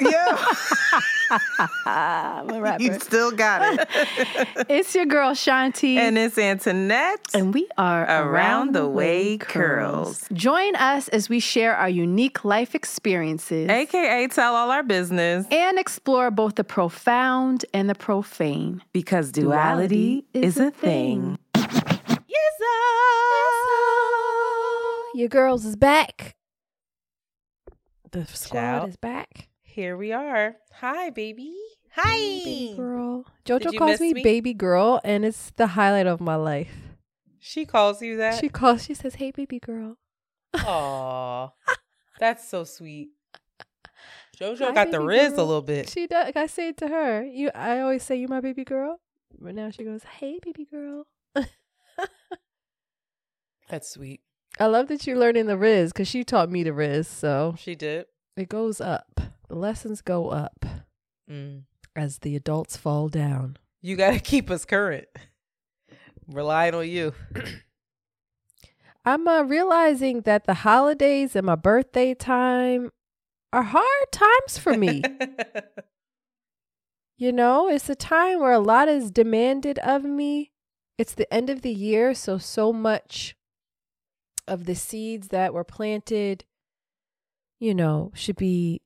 Yeah. I'm a rapper. You still got it. it's your girl Shanti. And it's Antoinette. And we are Around the Way Curls. Join us as we share our unique life experiences. AKA tell all our business. And explore both the profound and the profane. Because duality, duality is, is, a thing. thing. Yes, Your girls is back. The squad Shout. is back. Here we are. Hi, baby. Hi, baby girl. Jojo calls me, me, baby girl, and it's the highlight of my life. She calls you that. She calls. She says, "Hey, baby girl." Aw, that's so sweet. Jojo Hi, got the riz girl. a little bit. She does. I say it to her. You. I always say, "You my baby girl," but now she goes, "Hey, baby girl." that's sweet. I love that you're learning the riz because she taught me the riz. So she did. It goes up. The lessons go up mm. as the adults fall down. You got to keep us current. Relying on you. I'm uh, realizing that the holidays and my birthday time are hard times for me. you know, it's a time where a lot is demanded of me. It's the end of the year, so so much of the seeds that were planted, you know, should be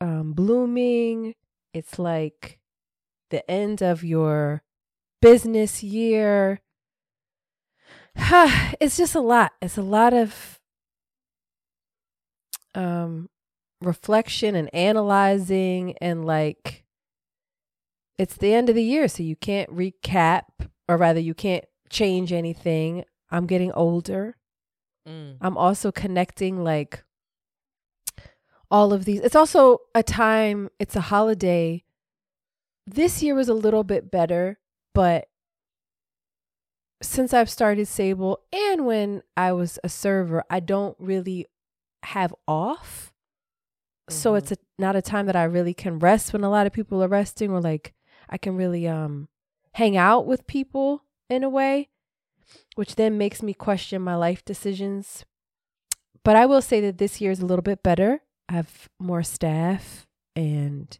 um, blooming. It's like the end of your business year. it's just a lot. It's a lot of um, reflection and analyzing, and like it's the end of the year, so you can't recap, or rather, you can't change anything. I'm getting older. Mm. I'm also connecting like all of these. It's also a time, it's a holiday. This year was a little bit better, but since I've started Sable and when I was a server, I don't really have off. Mm-hmm. So it's a, not a time that I really can rest when a lot of people are resting or like I can really um hang out with people in a way, which then makes me question my life decisions. But I will say that this year is a little bit better have more staff and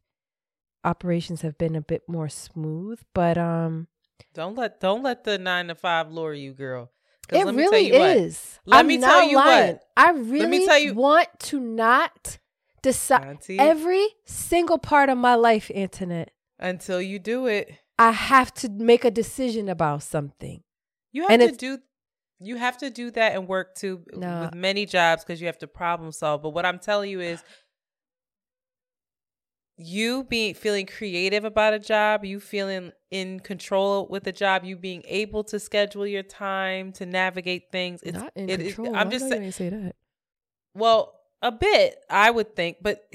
operations have been a bit more smooth. But um don't let don't let the nine to five lure you, girl. It really is. Let I'm me tell you lying. what. I really let me tell you. want to not decide every single part of my life, Antoinette. Until you do it. I have to make a decision about something. You have and to do you have to do that and work too no. with many jobs because you have to problem solve. But what I'm telling you is you being feeling creative about a job, you feeling in control with a job, you being able to schedule your time to navigate things. It's not in it, control. It, I'm just saying. Say that. Well, a bit, I would think, but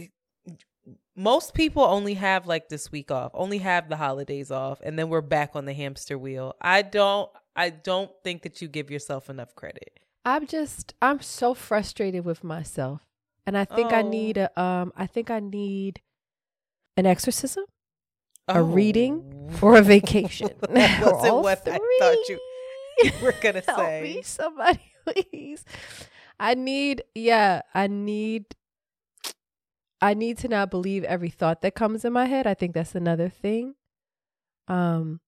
most people only have like this week off, only have the holidays off, and then we're back on the hamster wheel. I don't. I don't think that you give yourself enough credit. I'm just I'm so frustrated with myself. And I think oh. I need a um I think I need an exorcism, oh. a reading, or a vacation. that wasn't what three. I thought you, you were gonna Help say. Me, somebody please. I need yeah, I need I need to not believe every thought that comes in my head. I think that's another thing. Um,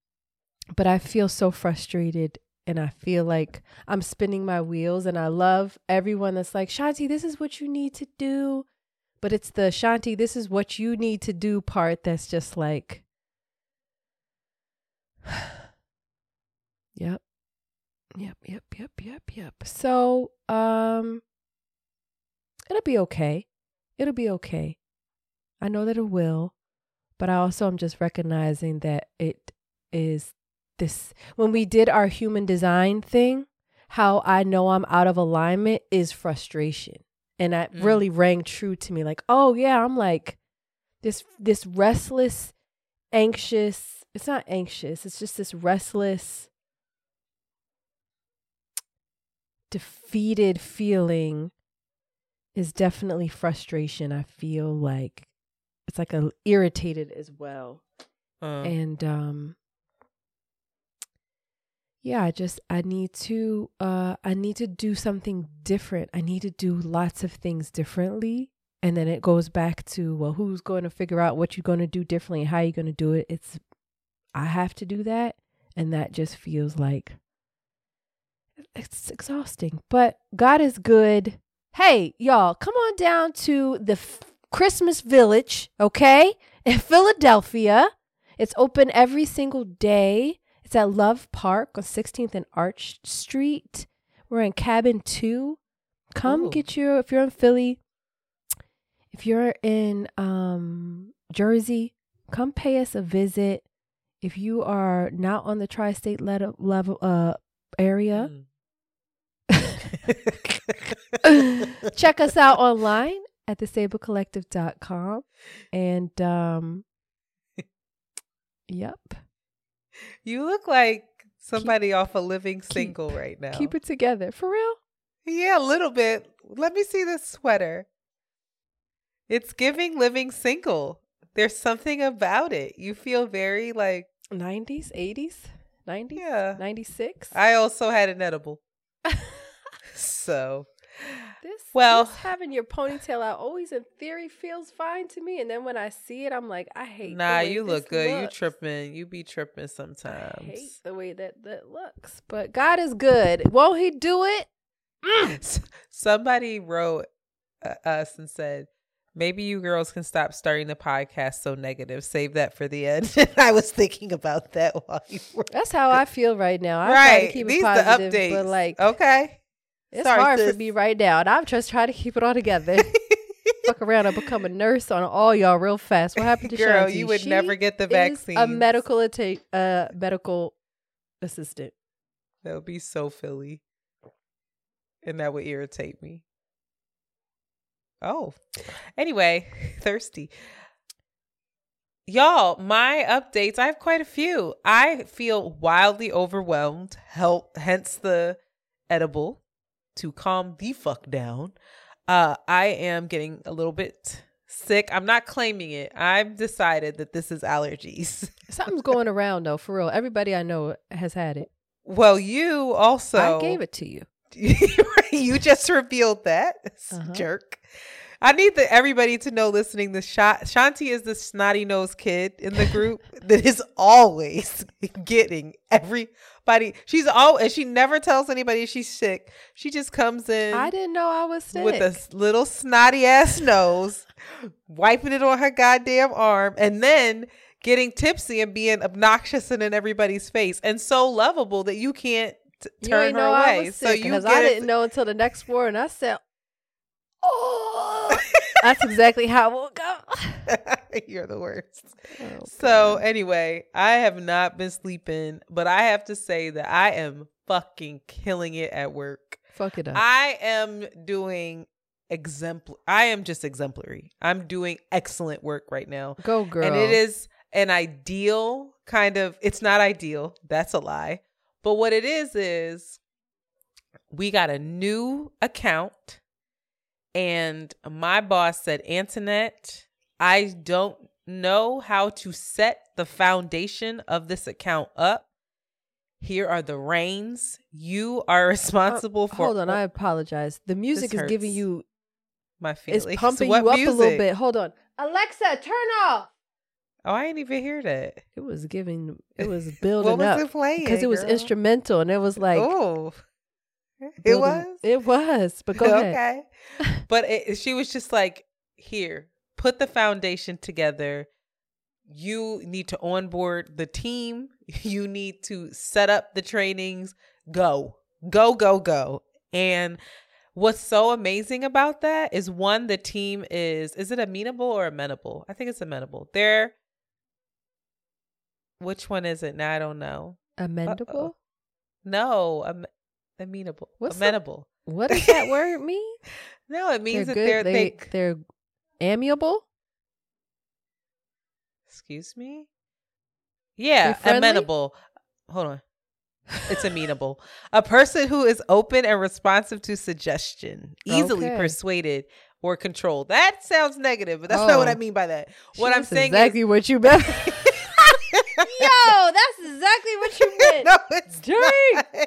but I feel so frustrated and I feel like I'm spinning my wheels and I love everyone that's like, Shanti, this is what you need to do. But it's the Shanti, this is what you need to do part that's just like, yep. Yep, yep, yep, yep, yep. So, um, it'll be okay. It'll be okay. I know that it will, but I also am just recognizing that it is this when we did our human design thing, how I know I'm out of alignment is frustration. And that Mm. really rang true to me. Like, oh yeah, I'm like this this restless, anxious, it's not anxious, it's just this restless defeated feeling is definitely frustration. I feel like it's like a irritated as well. Uh, And um yeah, I just I need to uh I need to do something different. I need to do lots of things differently. And then it goes back to well, who's going to figure out what you're going to do differently and how you're going to do it? It's I have to do that and that just feels like it's exhausting. But God is good. Hey, y'all, come on down to the F- Christmas Village, okay? In Philadelphia. It's open every single day. It's at Love Park on 16th and Arch Street. We're in cabin 2. Come Ooh. get your if you're in Philly, if you're in um Jersey, come pay us a visit. If you are not on the tri-state level, level uh area, mm. check us out online at thesablecollective.com and um yep You look like somebody off a living single right now. keep it together for real Yeah, a little bit. Let me see this sweater. It's giving living single. There's something about it. You feel very like 90s 80s 90s Yeah. 96 I also had an edible. so this Well- this having your ponytail out always in theory feels fine to me and then when i see it i'm like i hate nah, you look good. You tripping. You be tripping I sometimes. hate the way that that looks but god is good won't he do it S- Somebody wrote uh, us and said, maybe you girls can stop starting the podcast so negative. Save that for the end. I was thinking about that while you were. that's how i feel right now i try right. to keep These it positive the updates. but like okay. It's Sorry, hard sis. for me right now, and I'm just trying to keep it all together. Fuck around and become a nurse on all y'all real fast. What happened to Girl, Shanti? you would She never get the is vaccine. A medical atta- uh medical assistant. That would be so Philly. And that would irritate me. Oh. Anyway, thirsty. Y'all, my updates, I have quite a few. I feel wildly overwhelmed, help hence the edible to calm the fuck down. Uh I am getting a little bit sick. I'm not claiming it. I've decided that this is allergies. Something's going around though, for real. Everybody I know has had it. well, you also I gave it to you. you just revealed that Uh-huh. jerk. I need the everybody to know listening. The shot Shanti is the snotty nosed kid in the group that is always getting everybody. She's all and she never tells anybody she's sick. She just comes in I didn't know I was sick. with a little snotty ass nose, wiping it on her goddamn arm, and then getting tipsy and being obnoxious and in everybody's face, and so lovable that you can't t- you turn ain't her know I away. was so sick, you because I didn't know until the next war, and I said, "Oh, that's exactly how it will go." You're the worst. Oh, So anyway, I have not been sleeping, but I have to say that I am fucking killing it at work. Fuck it up. I am doing exempl I am just exemplary. I'm doing excellent work right now. Go girl. And it is an ideal kind of it's not ideal. That's a lie. But what it is is we got a new account and my boss said, "Antoinette, I don't know how to set the foundation of this account up. Here are the reins. You are responsible for Uh, Hold on, I apologize. The music is giving you my It's feelings. pumping What you up a little bit. Hold on. Alexa, turn off. Oh, I didn't even hear that. It was giving it was building What was up it playing? because it was girl? instrumental and it was like oh, it building- was. It was. But go ahead. okay. but it, she was just like, here, put the foundation together. You need to onboard the team. You need to set up the trainings. Go, go, go, go. And what's so amazing about that is one, the team is, is it amenable or amenable? I think it's amenable. They're, which one is it? Now I don't know. Amendable? Uh-oh. No, amenable. What's the- amenable. What does that word mean? No, it means that good. they're they, they. they're amiable. Excuse me. Yeah, amenable. Hold on. It's amenable. A person who is open and responsive to suggestion, easily Okay. persuaded or controlled. That sounds negative, but that's not what I Oh. mean by that. What I'm saying exactly what you meant. Yo, that's exactly what you meant. no, it's Dang.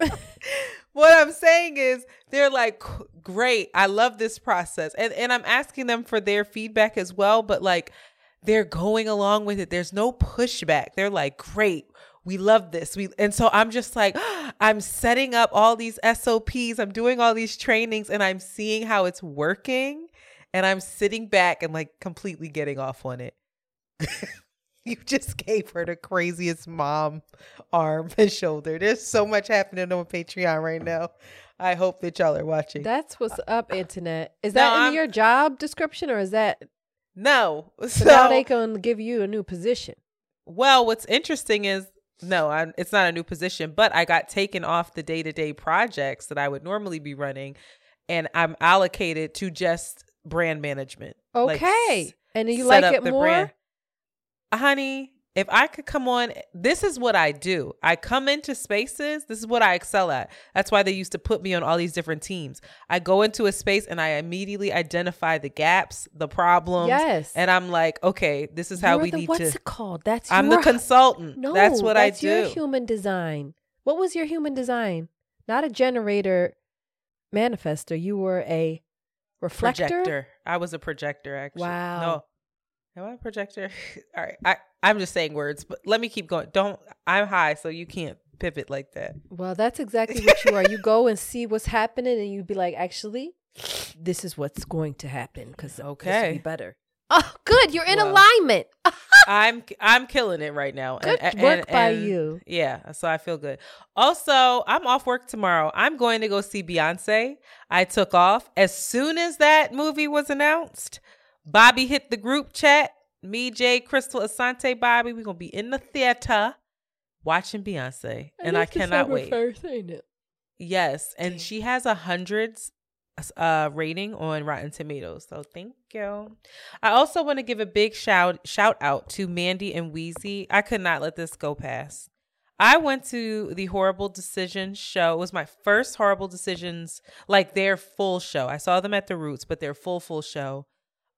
what I'm saying is they're like great. I love this process. And and I'm asking them for their feedback as well, but like they're going along with it. There's no pushback. They're like, "Great. We love this." We and so I'm just like I'm setting up all these SOPs. I'm doing all these trainings and I'm seeing how it's working and I'm sitting back and like completely getting off on it. you just gave her the craziest mom arm and shoulder. There's so much happening on Patreon right now. I hope that y'all are watching. That's what's uh, up, internet. Is No, that in I'm- your job description or is that no. so, now they can give you a new position? well, what's interesting is no, I'm, it's not a new position, but I got taken off the day to day projects that I would normally be running, and I'm allocated to just brand management. Okay. s- and you like it more? brand. Honey if i could come on this is what i do i come into spaces this is what i excel at that's why they used to put me on all these different teams i go into a space and i immediately identify the gaps the problems Yes. and i'm like okay this is how You're we the- need what's to What's it called? That's i'm the consultant No, that's what that's i your do human design. What was your human design? Not a generator manifester. You were a reflector. projector i was a projector actually Wow. no am i a projector all right i i'm just saying words but let me keep going don't i'm high so you can't pivot like that Well, that's exactly what you are. You go and see what's happening, and you'd be like, actually, this is what's going to happen because Okay. be better. Oh, good. You're in Well, alignment. I'm I'm killing it right now. Good and, and- work by and- you. Yeah, so I feel good. Also, I'm off work tomorrow. I'm going to go see Beyonce. I took off as soon as that movie was announced. Bobby hit the group chat. Me, Jay, Crystal, Asante, Bobby. We're gonna be in the theater watching Beyonce, and I cannot wait. First, ain't it? Yes, and she has a hundreds uh rating on Rotten Tomatoes. So thank you. I also want to give a big shout shout out to Mandy and Weezy. I could not let this go past. I went to the Horrible Decisions show. It was my first Horrible Decisions, like their full show. I saw them at the Roots, but their full full show.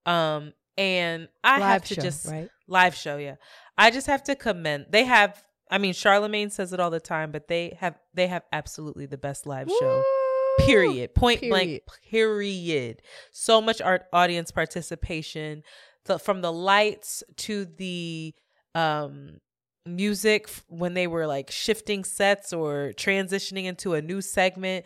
Um, and I have to show, just right? live show, yeah. I just have to commend. They have. I mean, Charlemagne says it all the time, but they have they have absolutely the best live show. Period. Point blank. Period. Period. So much art audience participation, the, from the lights to the um music when they were like shifting sets or transitioning into a new segment.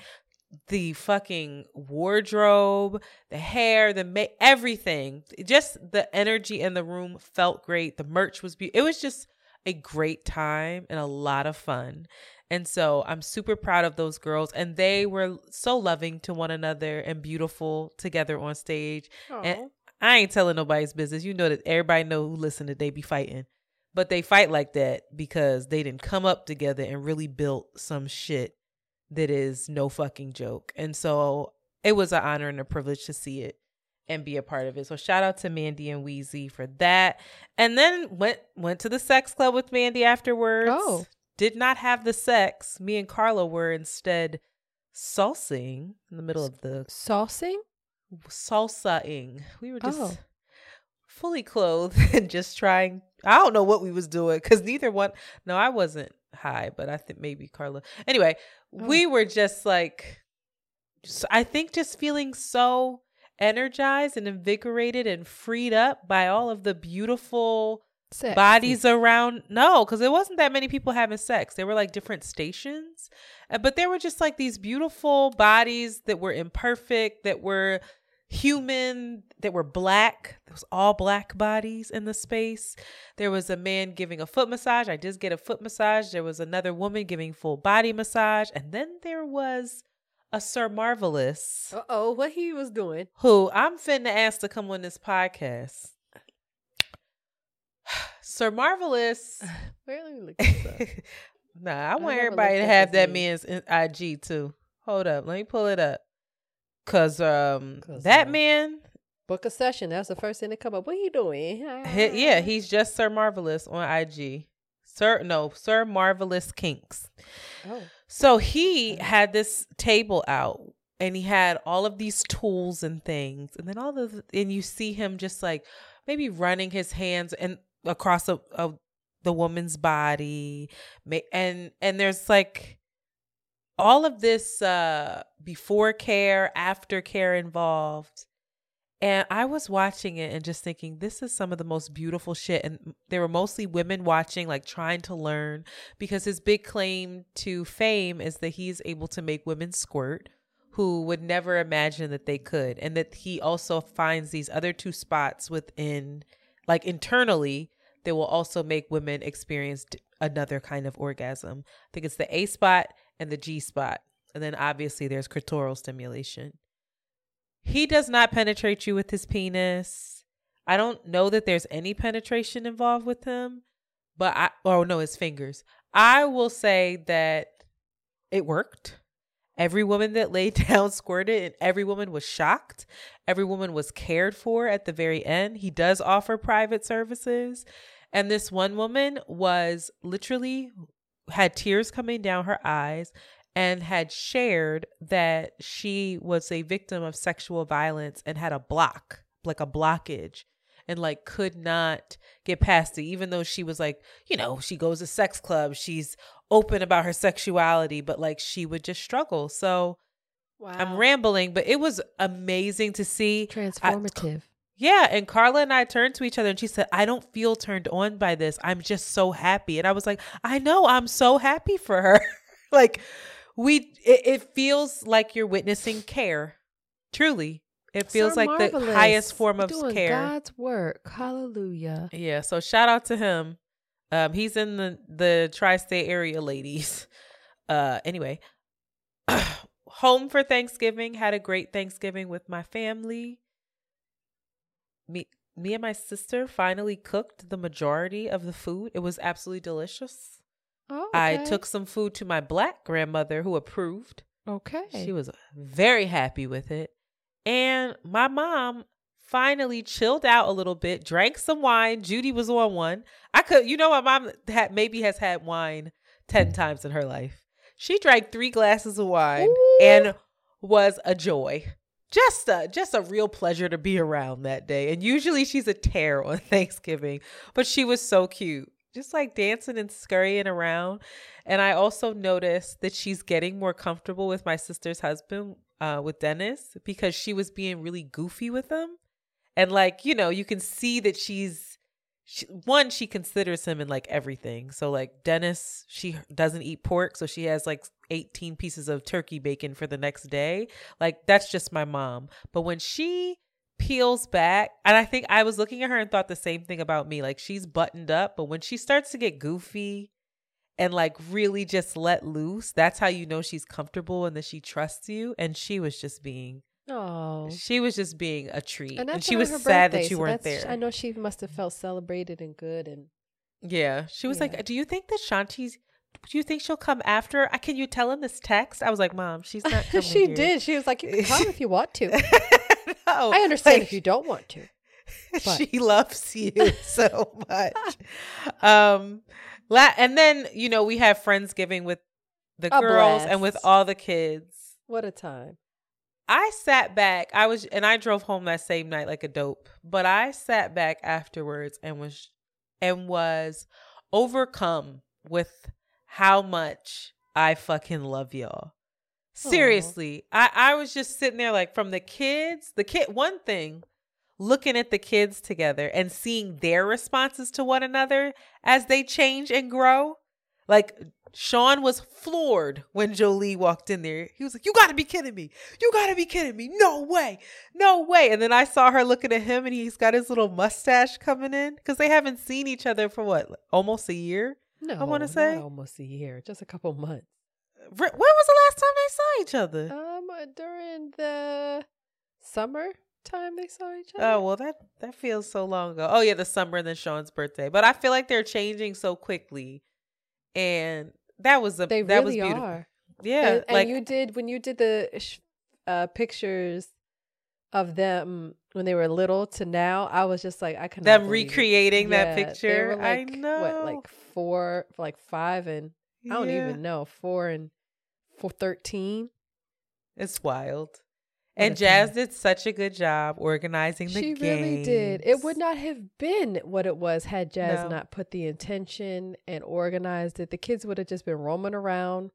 The fucking wardrobe, the hair, the ma- everything, just the energy in the room felt great. The merch was beautiful. It was just a great time and a lot of fun. And so I'm super proud of those girls. And they were so loving to one another and beautiful together on stage. And I ain't telling nobody's business. You know that everybody know who listen that they be fighting. But they fight like that because they didn't come up together and really built some shit that is no fucking joke. And so it was an honor and a privilege to see it and be a part of it. So shout out to Mandy and Weezy for that. And then went went to the sex club with Mandy afterwards. Oh. Did not have the sex. Me and Carla were instead salsing in the middle of the Saucing? salsaing. We were just Oh. fully clothed and just trying. I don't know what we was doing because neither one. No, I wasn't high, but I think maybe Carla. Anyway, we were just like, I think just feeling so energized and invigorated and freed up by all of the beautiful Sex. bodies around. No, because it wasn't that many people having sex. There were like different stations, Uh, but there were just like these beautiful bodies that were imperfect, that were human, that were black. There was all black bodies in the space. There was a man giving a foot massage. I just get a foot massage. There was another woman giving full body massage, and then there was a Sir Marvelous Uh oh, what he was doing? who I'm finna ask to come on this podcast. Sir Marvelous. Where let me look this up. nah, I want everybody to have that man's IG too. Hold up, let me pull it up. Cause um 'Cause, that uh, man, Book a session. That's the first thing to come up. What he doing? he- yeah, he's just Sir Marvelous on IG. Sir, no, Sir Marvelous Kinks. Oh. So he had this table out and he had all of these tools and things. And then all of and you see him just like maybe running his hands and across a, a the woman's body. And and there's like all of this uh before care, after care involved. And I was watching it and just thinking, this is some of the most beautiful shit. And there were mostly women watching, like trying to learn, because his big claim to fame is that he's able to make women squirt who would never imagine that they could. And that he also finds these other two spots within, like internally, that will also make women experience another kind of orgasm. I think it's the A spot and the G spot. And then obviously there's clitoral stimulation. He does not penetrate you with his penis. I don't know that there's any penetration involved with him, but I oh no, his fingers. I will say that it worked. Every woman that laid down squirted and every woman was shocked. Every woman was cared for at the very end. He does offer private services. And this one woman was literally had tears coming down her eyes and had shared that she was a victim of sexual violence and had a block, like a blockage, and like could not get past it, even though she was like, you know, she goes to sex clubs, she's open about her sexuality, but like she would just struggle. So Wow. I'm rambling, but it was amazing to see. I- Transformative. Yeah, and Carla and I turned to each other and she said, I don't feel turned on by this. I'm just so happy. And I was like, I know, I'm so happy for her. like, we, it, it feels like you're witnessing care. Truly. It feels So like the highest form of Doing care. God's work. Hallelujah. Yeah, so shout out to him. Um, he's in the the tri-state area, ladies. Uh, anyway, home for Thanksgiving. Had a great Thanksgiving with my family. Me, me and my sister finally cooked the majority of the food. It was absolutely delicious. Oh, I took some food to my black grandmother, who approved. Okay. She was very happy with it. And my mom finally chilled out a little bit, drank some wine. Judy was on one. I could, you know, my mom had maybe has had wine 10 times in her life. She drank three glasses of wine Ooh. and was a joy. Just a just a real pleasure to be around that day. And usually she's a tear on Thanksgiving, but she was so cute. Just like dancing and scurrying around. And I also noticed that she's getting more comfortable with my sister's husband, uh, with Dennis, because she was being really goofy with him. And like, you know, you can see that she's she, one, she considers him in like everything. So like Dennis, she doesn't eat pork, so she has like 18 pieces of turkey bacon for the next day. Like that's just my mom. But when she peels back, and I think I was looking at her and thought the same thing about me. Like she's buttoned up, but when she starts to get goofy and like really just let loose, that's how you know she's comfortable and that she trusts you. And she was just being Oh. she was just being a treat. And, And, she was sad birthday, that you so weren't there. I know she must have felt celebrated and good and Yeah. She was Yeah. like, Do you think that Shanti's do you think she'll come after? Uh, Can you tell in this text? I was like, Mom, she's not coming she here." did. She was like, "You can come if you want to. no, I understand like, if you don't want to." but- she loves you so much. um la- and then, you know, we have Friendsgiving with the A girls and with all the kids. What a time! I sat back. I was, and I drove home that same night like a dope. But I sat back afterwards and was, and was overcome with how much I fucking love y'all. Seriously, I I was just sitting there like from the kids, the kid one thing looking at the kids together and seeing their responses to one another as they change and grow. Like Sean was floored when Jolie walked in there. He was like, You gotta be kidding me. You gotta be kidding me. No way. No way. And then I saw her looking at him and he's got his little mustache coming in because they haven't seen each other for what, almost a year? No, I wanna say- almost a year, just a couple months. When was the last time they saw each other? Um, uh, during the summer time they saw each other. Oh well, that that feels so long ago. Oh yeah, the summer and then Sean's birthday. But I feel like they're changing so quickly, and that was a they that was beautiful. are. Yeah, and, and like you did when you did the uh, pictures of them when they were little to now. I was just like, I could them recreating Yeah, that picture. were I know. what, like four, like five, and I don't Yeah. even know four and four thirteen. It's wild. And Jazz did such a good job organizing the She games. really did. It would not have been what it was had Jazz No. not put the intention and organized it. The kids would have just been roaming around.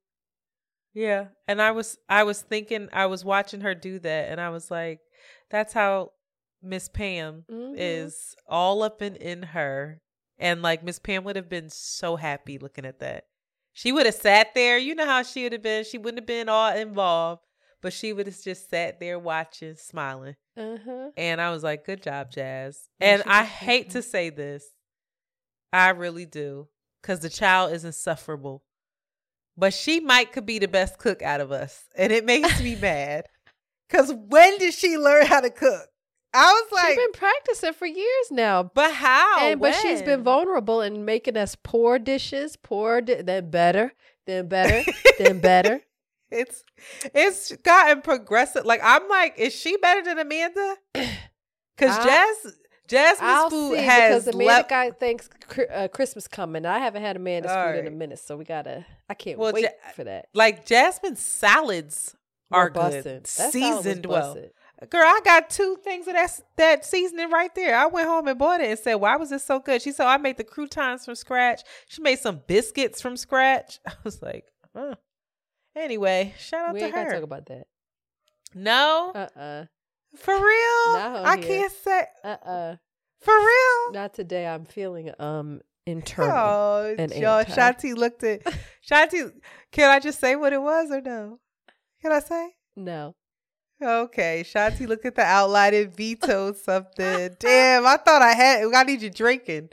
Yeah. And I was I was thinking I was watching her do that and I was like, that's how Miss Pam Mhm. is all up and in her. And like Miss Pam would have been so happy looking at that. She would have sat there. You know how she would have been. She wouldn't have been all involved, but she would have just sat there watching, smiling. Uh-huh. And I was like, good job, Jazz. Yeah, And I hate to say this. I really do. Because the child is insufferable. But she might could be the best cook out of us. And it makes me mad. Because when did she learn how to cook? I was She's like, been practicing for years now. but how? and but she's been vulnerable in making us poor dishes, poor di- then better, then better, then better. It's it's gotten progressive. Like I'm like, is she better than Amanda? Because Jazz Jasmine's I'll food see has because Amanda got thanks uh, Christmas coming. I haven't had Amanda's All food in a minute, so we gotta. I can't Well, wait Ja- for that. like Jasmine's salads are We're good, bussin'. That salad was seasoned well. Girl, I got two things of that that seasoning right there. I went home and bought it and said, "Why was it so good?" She said, "I made the croutons from scratch. She made some biscuits from scratch." I was like, "Huh." Anyway, shout out We to ain't gotta her. talk about that. no, Uh uh for real. I here. can't say uh uh. for real. Not today. I'm feeling um internal. Oh, and y'all, anti. Shanti looked at Shanti. Can I just say what it was or no? Can I say? No. Okay, Shanti looked at the outline and vetoed something. Damn, I thought I had. I need you drinking.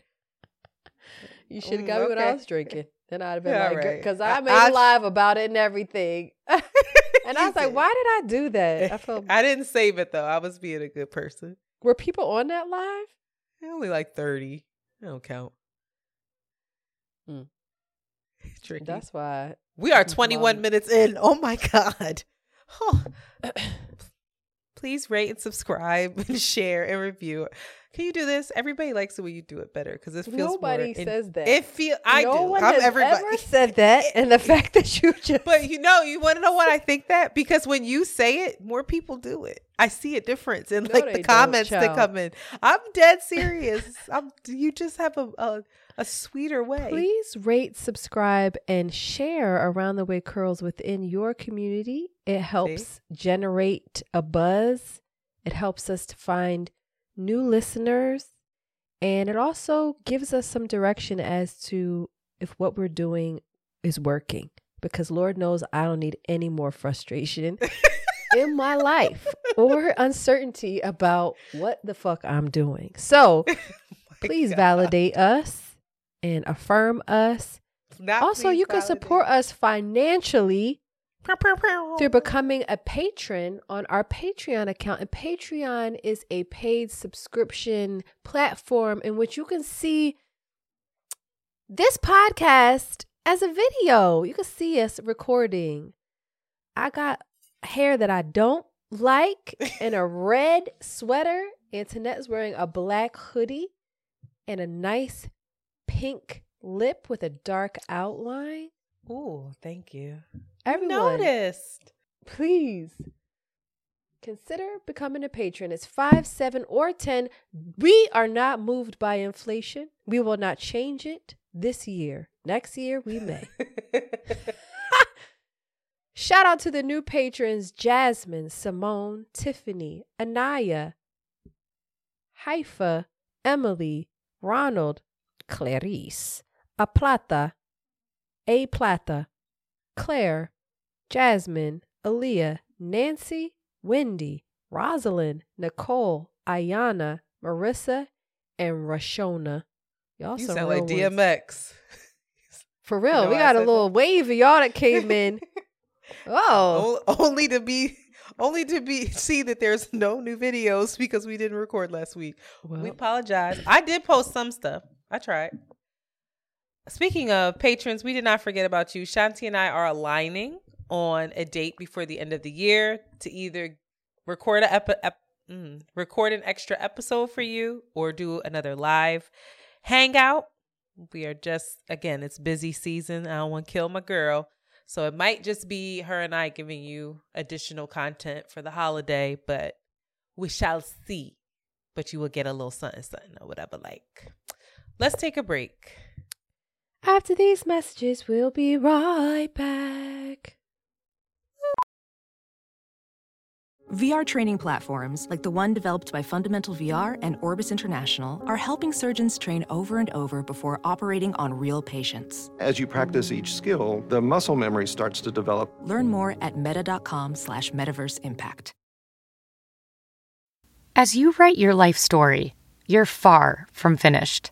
You should have Mm, got me when I was drinking. Then I'd have been Yeah, like, right. because I- I, made I- a live about it and everything. and I was like, why did I do that? I felt, I didn't save it though. I was being a good person. were people on that live? Only like thirty. I don't count. Mm. Tricky. That's why. we are Mom. 21 minutes in. Oh my god. Oh. Please rate and subscribe and share and review. Can you do this? Everybody likes it when you do it better because it feels Nobody more. says that. It feel. I no do. one I'm has everybody. ever said that, and the fact that you just But you know, you want to know what I think that because when you say it, more people do it. I see a difference in No, like the comments that come in. I'm dead serious. I'm. You just have a a, a sweeter way. Please rate, subscribe, and share around the way curls within your community. It helps generate a buzz. It helps us to find new listeners. And it also gives us some direction as to if what we're doing is working. Because Lord knows I don't need any more frustration in my life or uncertainty about what the fuck I'm doing. So oh My please God. validate us and affirm us. Not Also, you can support us financially Pew, pew, pew. through becoming a patron on our Patreon account. And Patreon is a paid subscription platform in which you can see this podcast as a video. You can see us recording. I got hair that I don't like and a red sweater. Antoinette's wearing a black hoodie and a nice pink lip with a dark outline. Ooh, thank you. Everyone, noticed. please consider becoming a patron. It's five, seven, or ten. We are not moved by inflation. We will not change it this year. Next year, we may. Shout out to the new patrons Jasmine, Simone, Tiffany, Anaya, Haifa, Emily, Ronald, Clarice, A Plata, A Plata, Claire, Jasmine, Aaliyah, Nancy, Wendy, Rosalind, Nicole, Ayana, Marissa, and Rashona. Y'all You sound like ones. DMX. For real, know we got a little that? wave of y'all that came in. Oh, only to be only to be see that there's no new videos because we didn't record last week. we apologize. I did post some stuff. I tried. Speaking of patrons, we did not forget about you. Shanti and I are aligning on a date before the end of the year to either record a epi- ep- mm, record an extra episode for you or do another live hangout. We are just again, it's busy season. I don't want to kill my girl. So it might just be her and I giving you additional content for the holiday, but we shall see. But you will get a little something, something or whatever. Like, let's take a break. after these messages, we'll be right back. VR training platforms, like the one developed by Fundamental VR and Orbis International, are helping surgeons train over and over before operating on real patients. As you practice each skill, the muscle memory starts to develop. Learn more at meta.com slash metaverse impact. As you write your life story, you're far from finished.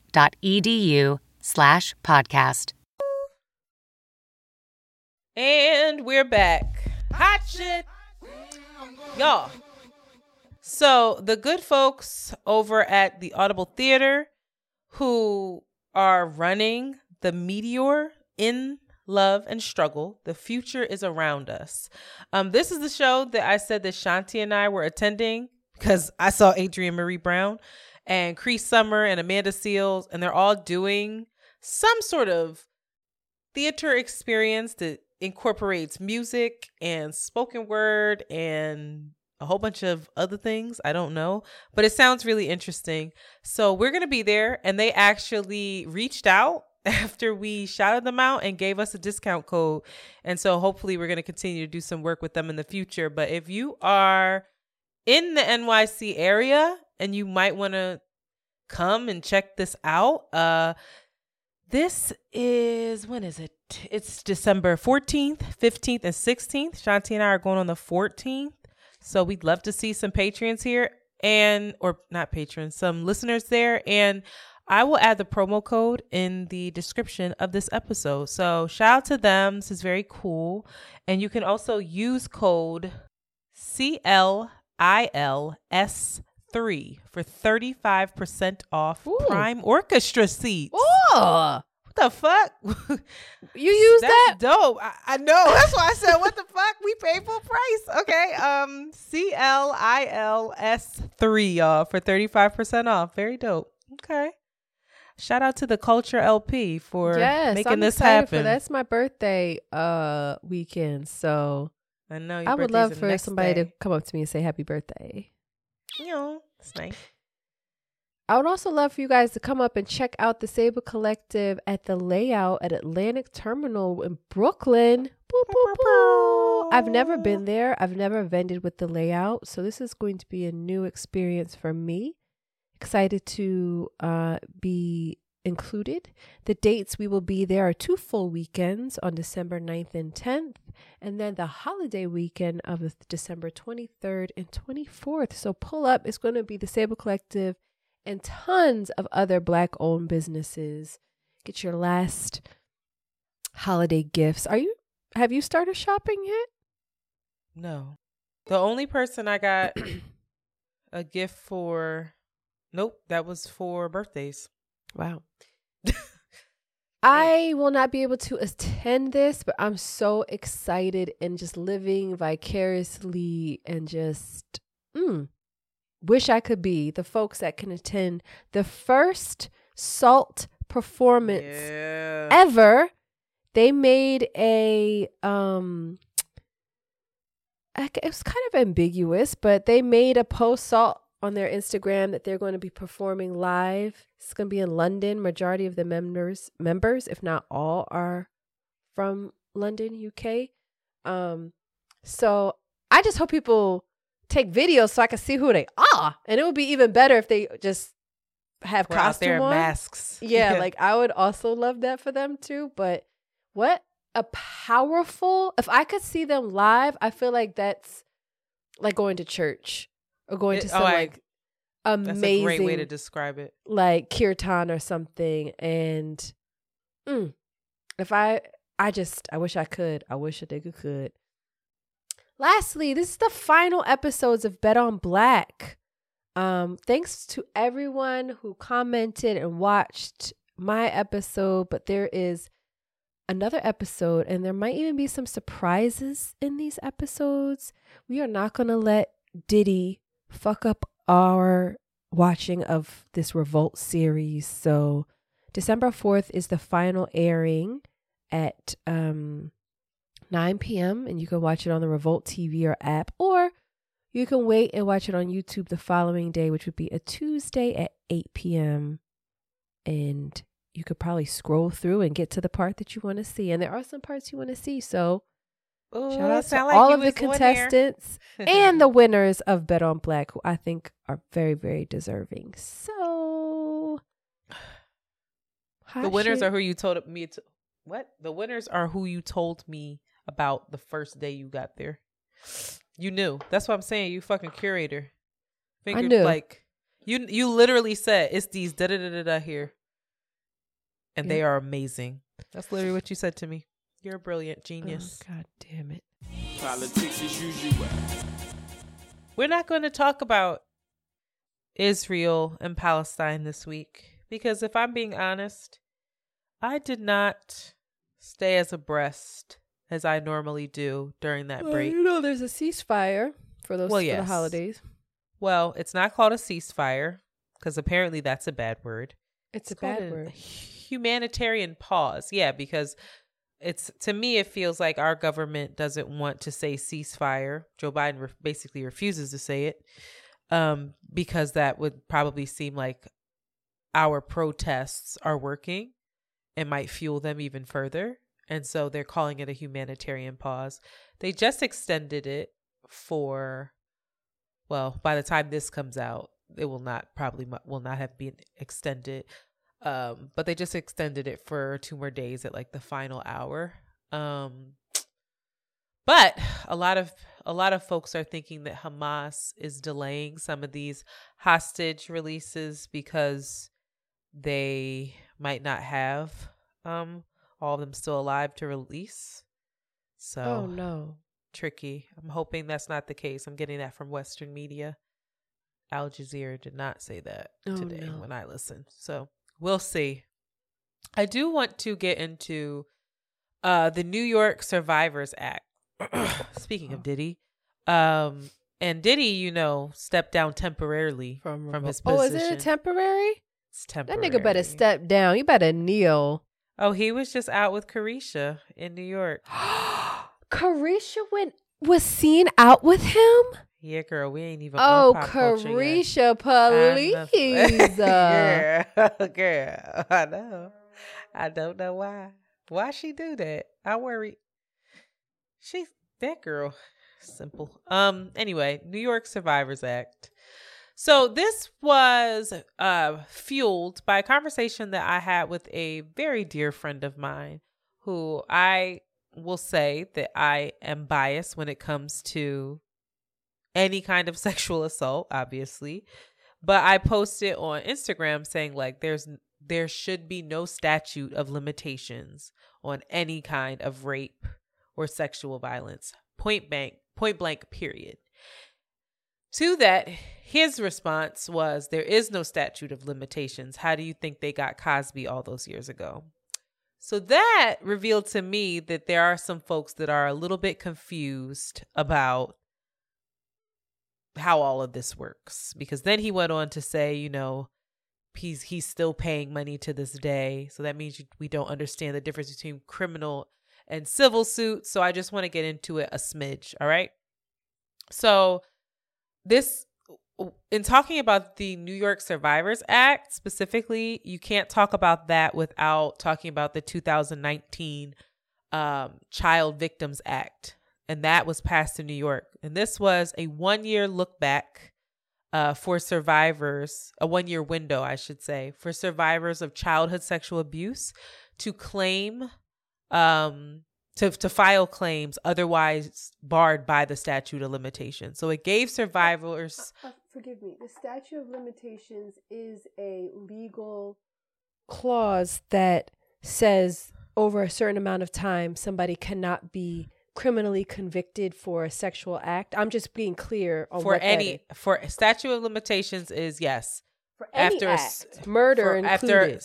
slash podcast. And we're back. Hot shit. Y'all. So, the good folks over at the Audible Theater who are running the Meteor in Love and Struggle, The Future is Around Us. Um, this is the show that I said that Shanti and I were attending because I saw Adrienne Maree Brown and Cree Summer and Amanda Seales, and they're all doing some sort of theater experience that incorporates music and spoken word and a whole bunch of other things. I don't know, but it sounds really interesting. So we're going to be there. And they actually reached out after we shouted them out and gave us a discount code. And so hopefully we're going to continue to do some work with them in the future. But if you are in the NYC area and you might want to come and check this out, uh, this is when is it? It's December 14th, 15th, and 16th. Shanti and I are going on the 14th. So we'd love to see some patrons here and or not patrons, some listeners there. And I will add the promo code in the description of this episode. So shout out to them. This is very cool. And you can also use code CLILS3 for 35% off Ooh. Prime Orchestra seats. Oh, What the fuck? you use That's that? dope. I, I know. That's why I said, what the fuck? We pay full price. Okay. Um, C L I L S three, y'all, for 35% off. Very dope. Okay. Shout out to the Culture LP for yes, making I'm this excited For, happen. that's my birthday uh weekend, so I know. I would love for somebody day. to come up to me and say happy birthday. You know, it's nice. I would also love for you guys to come up and check out the Sable Collective at the layout at Atlantic Terminal in Brooklyn. Boop, boop, boop. I've never been there. I've never vended with the layout. So this is going to be a new experience for me. Excited to uh, be included. The dates we will be there are two full weekends on December 9th and 10th, and then the holiday weekend of December 23rd and 24th. So pull up. It's going to be the Sable Collective and tons of other black owned businesses. Get your last holiday gifts. Are you have you started shopping yet? No. The only person I got a gift for, nope, that was for birthdays. Wow. I will not be able to attend this, but I'm so excited and just living vicariously and just mm, wish I could be the folks that can attend the first SAULT performance Yeah. ever. They made a um it was kind of ambiguous, but they made a post SAULT on their Instagram that they're going to be performing live. It's going to be in London. Majority of the members members, if not all, are from London, UK. Um so I just hope people take videos so I can see who they are. And it would be even better if they just have We're costume on. masks. Yeah, like I would also love that for them too. But what a powerful! If I could see them live, I feel like that's like going to church or going It- to oh, some I- like that's amazing, a great way to describe it. like kirtan or something. And mm, if I, I just, I wish I could. I wish a nigga could. Lastly, this is the final episodes of Bet on Black. Um, thanks to everyone who commented and watched my episode, but there is another episode, and there might even be some surprises in these episodes. We are not gonna let Diddy fuck up our watching of this Revolt series. So December 4th is the final airing at um 9 p.m. and you can watch it on the Revolt TV or app or you can wait and watch it on YouTube the following day, which would be a Tuesday at 8 p.m. And you could probably scroll through and get to the part that you want to see. And there are some parts you want to see. So Ooh, shout out to like all of the was on there. contestants and the winners of Bet on Black, who I think are very, very deserving. So the winners are who you told me to. What? The winners are who you told me about the first day you got there. You knew. That's what I'm saying. You fucking curator. Fingered, knew. Like you. You literally said it's these da da da da da here, and they are amazing. That's literally what you said to me. You're a brilliant genius. Oh, God damn it. Politics as usual. We're not going to talk about Israel and Palestine this week because if I'm being honest, I did not stay as abreast as I normally do during that Well, break. you know, there's a ceasefire for those Well, for the holidays. Well, it's not called a ceasefire because apparently that's a bad word. It's, a called bad word. Humanitarian pause. Yeah, because it's to me it feels like our government doesn't want to say ceasefire. Joe Biden re- basically refuses to say it um because that would probably seem like our protests are working and might fuel them even further. And so they're calling it a humanitarian pause. They just extended it for well, by the time this comes out, it will not probably will not have been extended. Um, but they just extended it for two more days at like the final hour. Um, but a lot of a lot of folks are thinking that Hamas is delaying some of these hostage releases because they might not have um all of them still alive to release. So Oh no. tricky. I'm hoping that's not the case. I'm getting that from Western media. Al Jazeera did not say that Oh, today no. when I listened. So we'll see. I do want to get into uh the New York Survivors Act. Speaking of Diddy, um, and Diddy, you know, stepped down temporarily from, From, his position. Oh, is it a temporary? It's temporary. That nigga better step down. You better kneel. Oh, he was just out with Caresha in New York. Caresha went was seen out with him. Yeah, girl, we ain't even. Oh, on pop culture yet. Caresha, please. uh, girl, girl, I know. I don't know why. Why she do that? I worry. She that girl, simple. Um. Anyway, New York Survivors Act. So this was uh fueled by a conversation that I had with a very dear friend of mine, who I will say that I am biased when it comes to any kind of sexual assault, obviously. But I posted on Instagram saying like there's there should be no statute of limitations on any kind of rape or sexual violence. Point blank, point blank, period. To that, his response was there is no statute of limitations. How do you think they got Cosby all those years ago? So that revealed to me that there are some folks that are a little bit confused about how all of this works because then he went on to say, you know, he's he's still paying money to this day. So that means we don't understand the difference between criminal and civil suits. So I just want to get into it a smidge, all right? So this in talking about the New York Survivors Act specifically, you can't talk about that without talking about the 2019 um, Child Victims Act. And that was passed in New York. And this was a one year look back uh, for survivors, a one year window, I should say, for survivors of childhood sexual abuse to claim um, to, to file claims otherwise barred by the statute of limitations. So it gave survivors. Uh, uh, forgive me. The statute of limitations is a legal clause that says over a certain amount of time somebody cannot be criminally convicted for a sexual act. I'm just being clear on for any for statute of limitations is yes for after act, murder for, included. After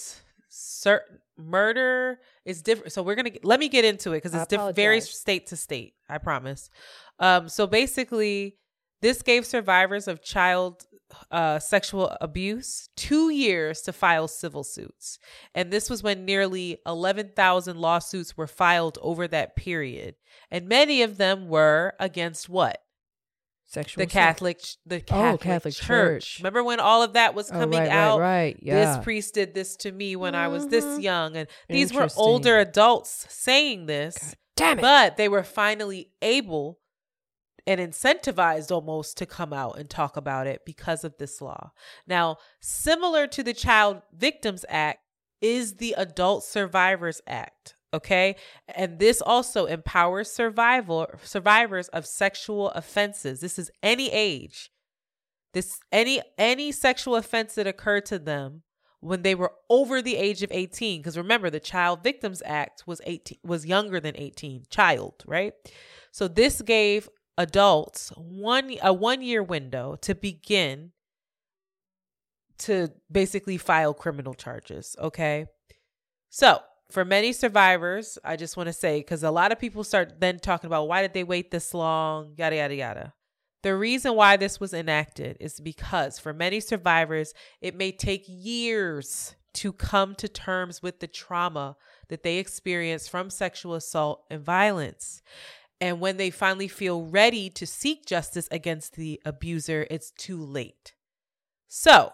certain murder is different. So we're gonna let me get into it because it's diff- very state to state. I promise. Um, so basically, this gave survivors of child uh, sexual abuse two years to file civil suits, and this was when nearly eleven thousand lawsuits were filed over that period, and many of them were against what sexual the Catholic the Catholic, oh, Catholic Church. Church. Remember when all of that was coming oh, right, out? Right, right, yeah. This priest did this to me when mm-hmm. I was this mm-hmm. young, and these were older adults saying this. God damn it! But they were finally able and incentivized almost to come out and talk about it because of this law. Now, similar to the Child Victims Act is the Adult Survivors Act okay? And this also empowers survival survivors of sexual offenses. This is any age. This any any sexual offense that occurred to them when they were over the age of 18 because remember the child victims act was 18 was younger than 18 child right? So this gave adults one a one year window to begin to basically file criminal charges okay so for many survivors, I just want to say, because a lot of people start then talking about why did they wait this long, yada, yada, yada. The reason why this was enacted is because for many survivors, it may take years to come to terms with the trauma that they experience from sexual assault and violence. And when they finally feel ready to seek justice against the abuser, it's too late. So,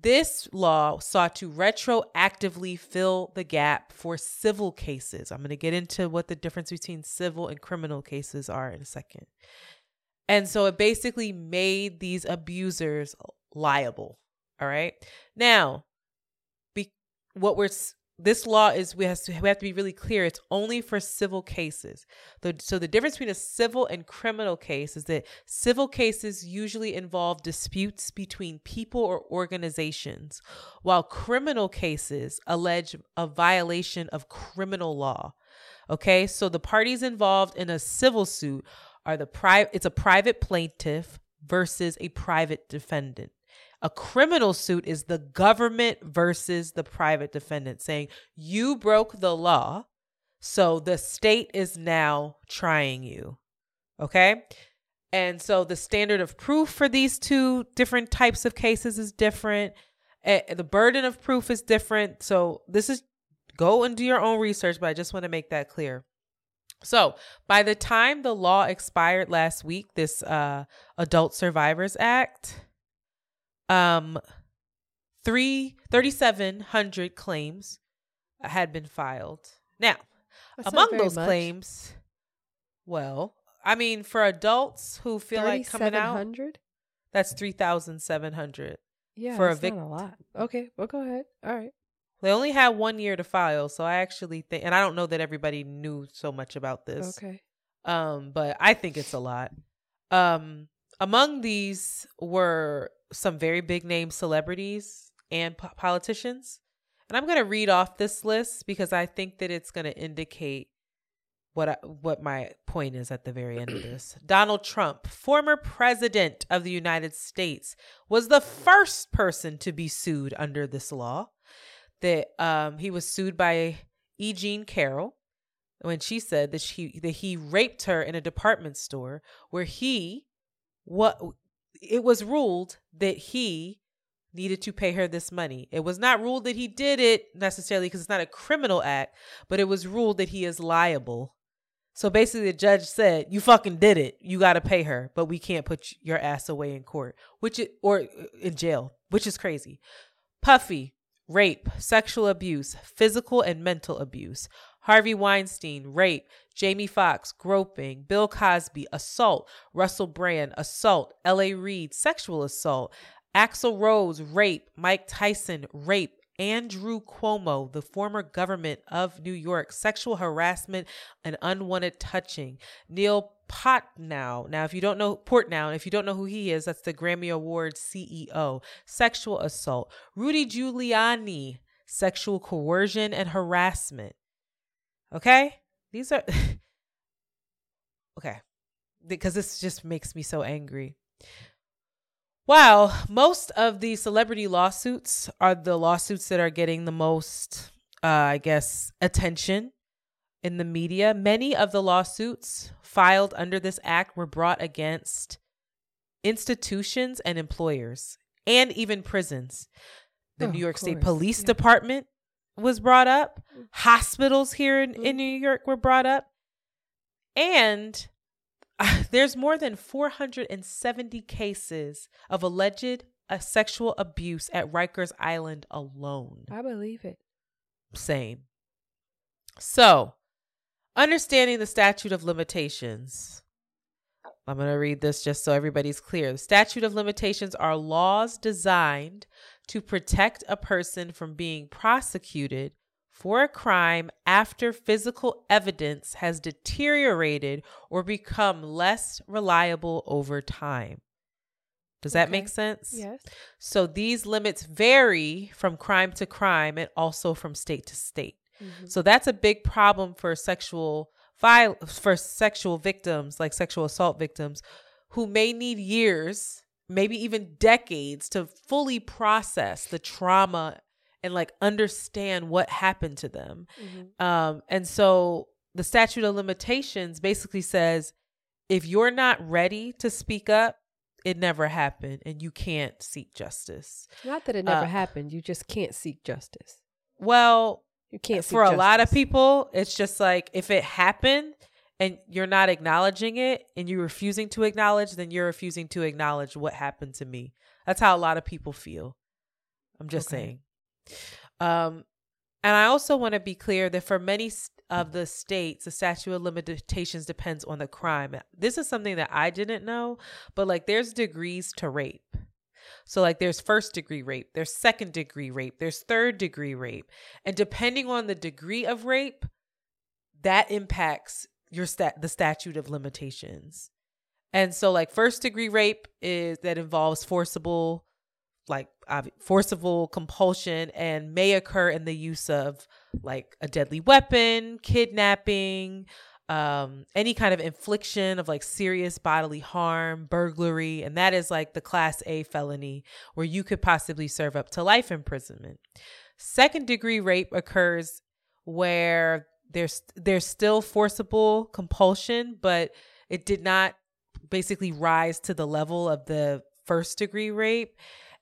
this law sought to retroactively fill the gap for civil cases. I'm going to get into what the difference between civil and criminal cases are in a second. And so it basically made these abusers liable. All right. Now, be, what we're this law is we have to we have to be really clear. It's only for civil cases. The, so the difference between a civil and criminal case is that civil cases usually involve disputes between people or organizations, while criminal cases allege a violation of criminal law. Okay, so the parties involved in a civil suit are the private. It's a private plaintiff versus a private defendant. A criminal suit is the government versus the private defendant saying, you broke the law. So the state is now trying you. Okay. And so the standard of proof for these two different types of cases is different. the burden of proof is different. So this is go and do your own research, but I just want to make that clear. So, by the time the law expired last week, this uh, Adult Survivors Act, um, three thirty-seven hundred claims had been filed. Now, That's among those much. claims, well, I mean, for adults who feel like coming out, that's 3,700. Yeah, for a victim. a lot. Okay, well, go ahead. All right. They only had one year to file, so I actually think, and I don't know that everybody knew so much about this. Okay. Um, but I think it's a lot. Um, among these were some very big name celebrities and po- politicians. And I'm going to read off this list because I think that it's going to indicate what I, what my point is at the very end of this. Donald Trump, former president of the United States, was the first person to be sued under this law. That um, he was sued by E. Jean Carroll when she said that she that he raped her in a department store where he what it was ruled that he needed to pay her this money. It was not ruled that he did it necessarily because it's not a criminal act, but it was ruled that he is liable. So basically, the judge said, "You fucking did it. You got to pay her, but we can't put your ass away in court, which it, or uh, in jail, which is crazy." Puffy, rape, sexual abuse, physical and mental abuse. Harvey Weinstein, rape. Jamie Foxx, groping. Bill Cosby, assault. Russell Brand, assault. L.A. Reid, sexual assault. Axl Rose, rape. Mike Tyson, rape. Andrew Cuomo, the former government of New York, sexual harassment and unwanted touching. Neil Portnow. Now, if you don't know Portnow, if you don't know who he is, that's the Grammy Award CEO. Sexual assault. Rudy Giuliani, sexual coercion and harassment. Okay? These are Okay. Because this just makes me so angry. Wow, most of the celebrity lawsuits are the lawsuits that are getting the most uh, I guess attention in the media. Many of the lawsuits filed under this act were brought against institutions and employers and even prisons. The Oh, New York State Police yeah. Department was brought up. Hospitals here in, in New York were brought up. And uh, there's more than 470 cases of alleged uh, sexual abuse at Rikers Island alone. I believe it. Same. So, understanding the statute of limitations. I'm going to read this just so everybody's clear. The statute of limitations are laws designed to protect a person from being prosecuted for a crime after physical evidence has deteriorated or become less reliable over time. Does that Okay. make sense? Yes. So these limits vary from crime to crime and also from state to state. Mm-hmm. So that's a big problem for sexual violence for sexual victims, like sexual assault victims, who may need years, maybe even decades to fully process the trauma and like understand what happened to them. Um, and so the statute of limitations basically says if you're not ready to speak up, it never happened and you can't seek justice. Not that it never Uh, happened. You just can't seek justice. Well, You can't for a lot of people, it's just like if it happened and you're not acknowledging it and you're refusing to acknowledge, then you're refusing to acknowledge what happened to me. That's how a lot of people feel. I'm just Okay. saying. Um, and I also want to be clear that for many of the states, the statute of limitations depends on the crime. This is something that I didn't know, but like there's degrees to rape. So like there's first degree rape, there's second degree rape, there's third degree rape. And depending on the degree of rape, that impacts your stat the statute of limitations. And so like first degree rape is that involves forcible like forcible compulsion and may occur in the use of like a deadly weapon, kidnapping, um, any kind of infliction of like serious bodily harm, burglary, and that is like the class A felony where you could possibly serve up to life imprisonment. Second degree rape occurs where there's there's still forcible compulsion, but it did not basically rise to the level of the first degree rape.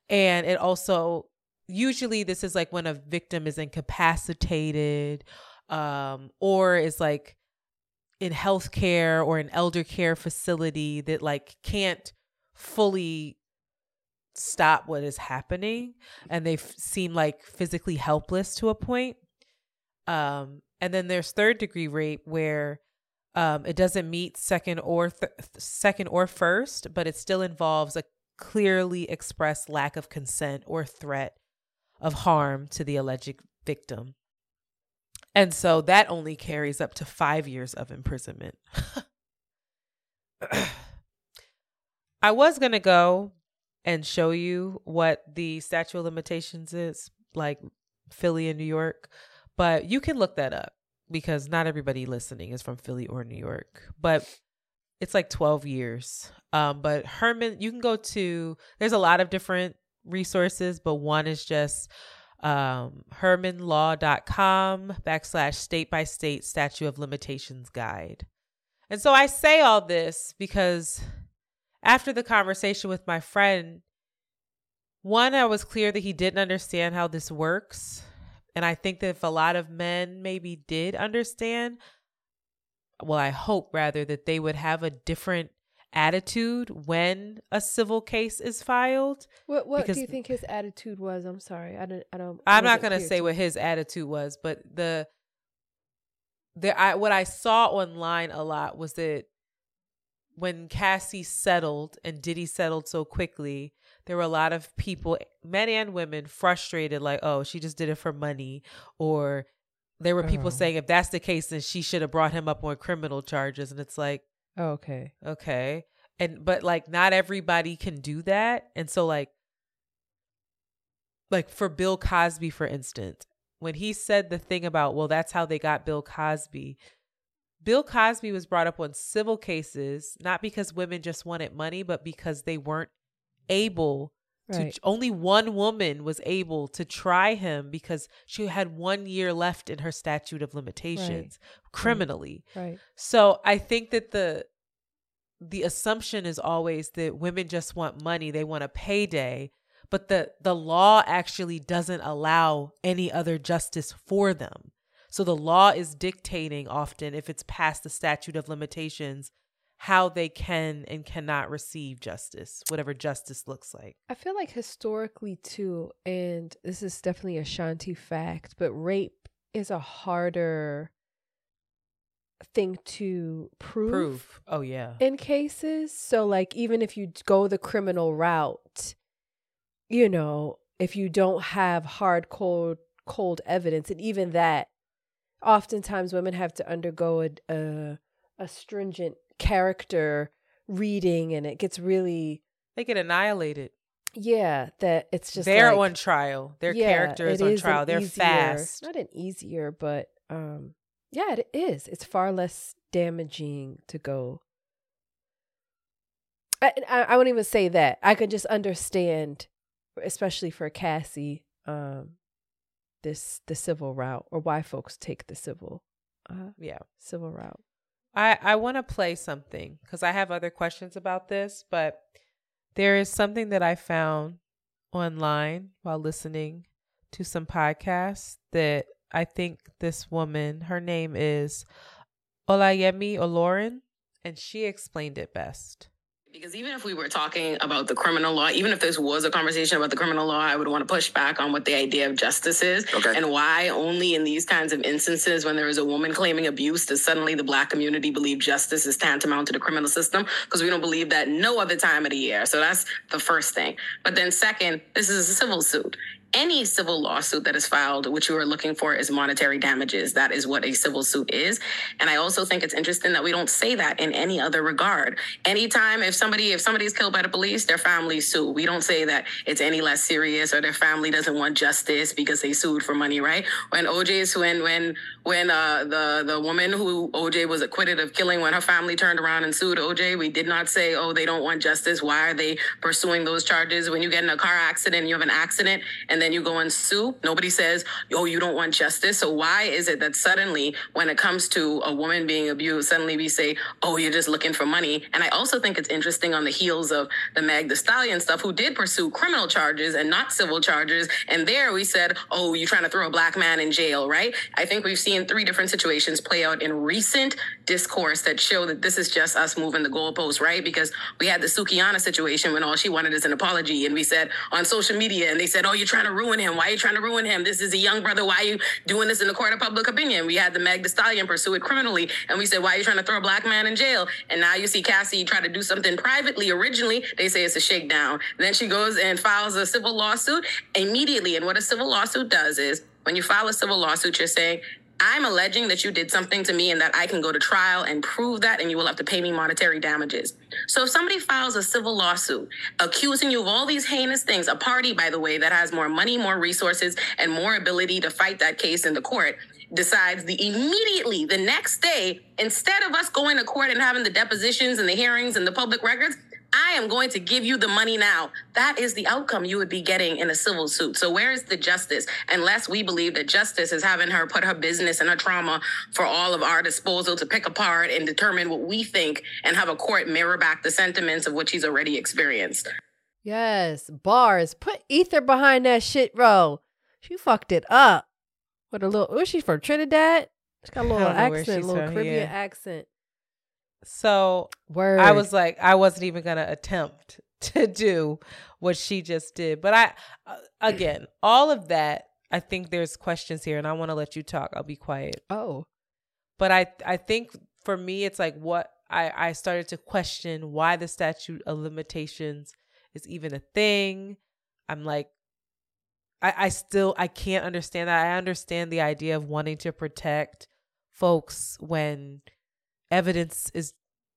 And it also usually this is like when a victim is incapacitated um or is like in healthcare or an elder care facility that like can't fully stop what is happening and they f- seem like physically helpless to a point. Um and then there's third degree rape where um it doesn't meet second or th- second or first but it still involves a clearly expressed lack of consent or threat of harm to the alleged victim and so that only carries up to 5 years of imprisonment I was going to go and show you what the statute of limitations is, like Philly and New York, but you can look that up because not everybody listening is from Philly or New York. But it's like 12 years. Um, but Herman, you can go to, there's a lot of different resources, but one is just um, hermanlaw.com backslash state by state statute of limitations guide. And so I say all this because after the conversation with my friend, one, I was clear that he didn't understand how this works. And I think that if a lot of men maybe did understand, well, I hope rather that they would have a different attitude when a civil case is filed. What what do you think his attitude was? I'm sorry. I don't I don't I'm not going to say what his attitude was, but the there I what I saw online a lot was that when Cassie settled and Diddy settled so quickly, there were a lot of people, men and women, frustrated like, "Oh, she just did it for money," or there were people Oh. saying if that's the case then she should have brought him up on criminal charges and it's like Oh, okay. okay and but like not everybody can do that and so like like for bill cosby for instance when he said the thing about well that's how they got bill cosby bill cosby was brought up on civil cases not because women just wanted money but because they weren't able to only one woman was able to try him because she had one year left in her statute of limitations criminally Right. so I think that the the assumption is always that women just want money, they want a payday, but the the law actually doesn't allow any other justice for them. So the law is dictating often if it's past the statute of limitations how they can and cannot receive justice, whatever justice looks like. I feel like historically too, and this is definitely a Shanti fact, but rape is a harder thing to prove, Proof. Oh yeah. in cases. So like even if you go the criminal route, you know, if you don't have hard cold cold evidence, and even that, oftentimes women have to undergo a a, a stringent character reading, and it gets really They get annihilated. yeah that it's just They're like- on trial. Their yeah, character is on an trial. They're easier- fast. Not an easier, but um, yeah, it is. It's far less damaging to go. I, I, I wouldn't even say that. I could just understand, especially for Cassie, um, this the civil route or why folks take the civil, uh, Yeah. civil route. I, I want to play something because I have other questions about this, but there is something that I found online while listening to some podcasts that I think this woman, her name is Olayemi Olurin, and she explained it best. Because even if we were talking about the criminal law, even if this was a conversation about the criminal law, I would want to push back on what the idea of justice is Okay. and why only in these kinds of instances when there is a woman claiming abuse does suddenly the black community believe justice is tantamount to the criminal system because we don't believe that no other time of the year. So that's the first thing. But then second, this is a civil suit. Any civil lawsuit that is filed, which you are looking for is monetary damages. That is what a civil suit is. And I also think it's interesting that we don't say that in any other regard. Anytime if somebody if somebody is killed by the police, their family sue. We don't say that it's any less serious or their family doesn't want justice because they sued for money, right? When OJ's when when when uh the the woman who OJ was acquitted of killing when her family turned around and sued OJ, we did not say, "Oh, they don't want justice. Why are they pursuing those charges?" When you get in a car accident, you have an accident and then you go and sue, nobody says, "Oh, you don't want justice." So why is it that suddenly when it comes to a woman being abused, suddenly we say, "Oh, you're just looking for money." And I also think it's interesting on the heels of the Meg the Stallion stuff who did pursue criminal charges and not civil charges, and there we said, "Oh, you're trying to throw a black man in jail, right?" I think we've seen three different situations play out in recent discourse that show that this is just us moving the goalposts, right? Because we had the Sukiana situation when all she wanted is an apology, and we said on social media, and they said, "Oh, you're trying to ruin him. Why are you trying to ruin him? This is a young brother. Why are you doing this in the court of public opinion?" We had the Meg the Stallion pursue it criminally, and we said, "Why are you trying to throw a black man in jail?" And now you see Cassie try to do something privately. Originally, they say it's a shakedown. Then she goes and files a civil lawsuit immediately. And what a civil lawsuit does is when you file a civil lawsuit, you're saying, I'm alleging that you did something to me and that I can go to trial and prove that, and you will have to pay me monetary damages. So if somebody files a civil lawsuit accusing you of all these heinous things, a party, by the way, that has more money, more resources, and more ability to fight that case in the court, decides the immediately the next day, instead of us going to court and having the depositions and the hearings and the public records, I am going to give you the money now. That is the outcome you would be getting in a civil suit. So where is the justice? Unless we believe that justice is having her put her business and her trauma for all of our disposal to pick apart and determine what we think and have a court mirror back the sentiments of what she's already experienced. Yes, bars. Put ether behind that shit, bro. She fucked it up. With a little, was she from Trinidad? She's got a little don't know where accent, a little from, Caribbean yeah. accent. So Word. I was like, I wasn't even gonna attempt to do what she just did. But I, uh, again, all of that, I think there's questions here, and I want to let you talk. I'll be quiet. oh, But I, I think for me, it's like what I, I started to question why the statute of limitations is even a thing. I'm like, I, I still I can't understand that. I understand the idea of wanting to protect folks when evidence is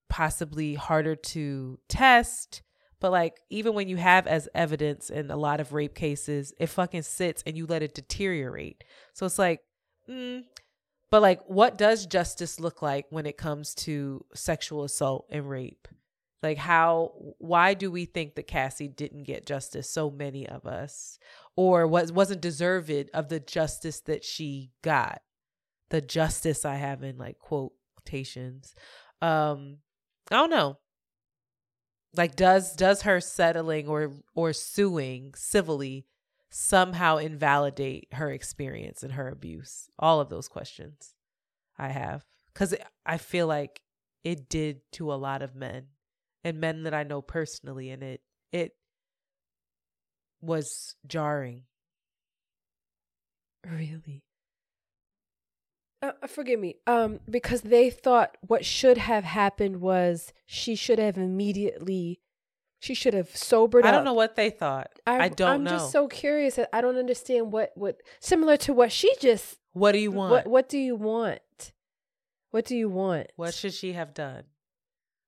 possibly harder to test. But like even when you have as evidence in a lot of rape cases, it fucking sits and you let it deteriorate. So it's like, mm, but like what does justice look like when it comes to sexual assault and rape? Like how why do we think that Cassie didn't get justice so many of us or was wasn't deserved of the justice that she got? The justice I have in like quotations. Um I don't know. Like does does her settling or or suing civilly somehow invalidate her experience and her abuse? All of those questions I have cuz I feel like it did to a lot of men and men that I know personally and it it was jarring. really? Uh, forgive me. Um, because they thought what should have happened was she should have immediately, she should have sobered I up. don't know what they thought. I, don't I'm know. just so curious. that I don't understand what what similar to what she just. what do you want? What What do you want? What do you want? What should she have done?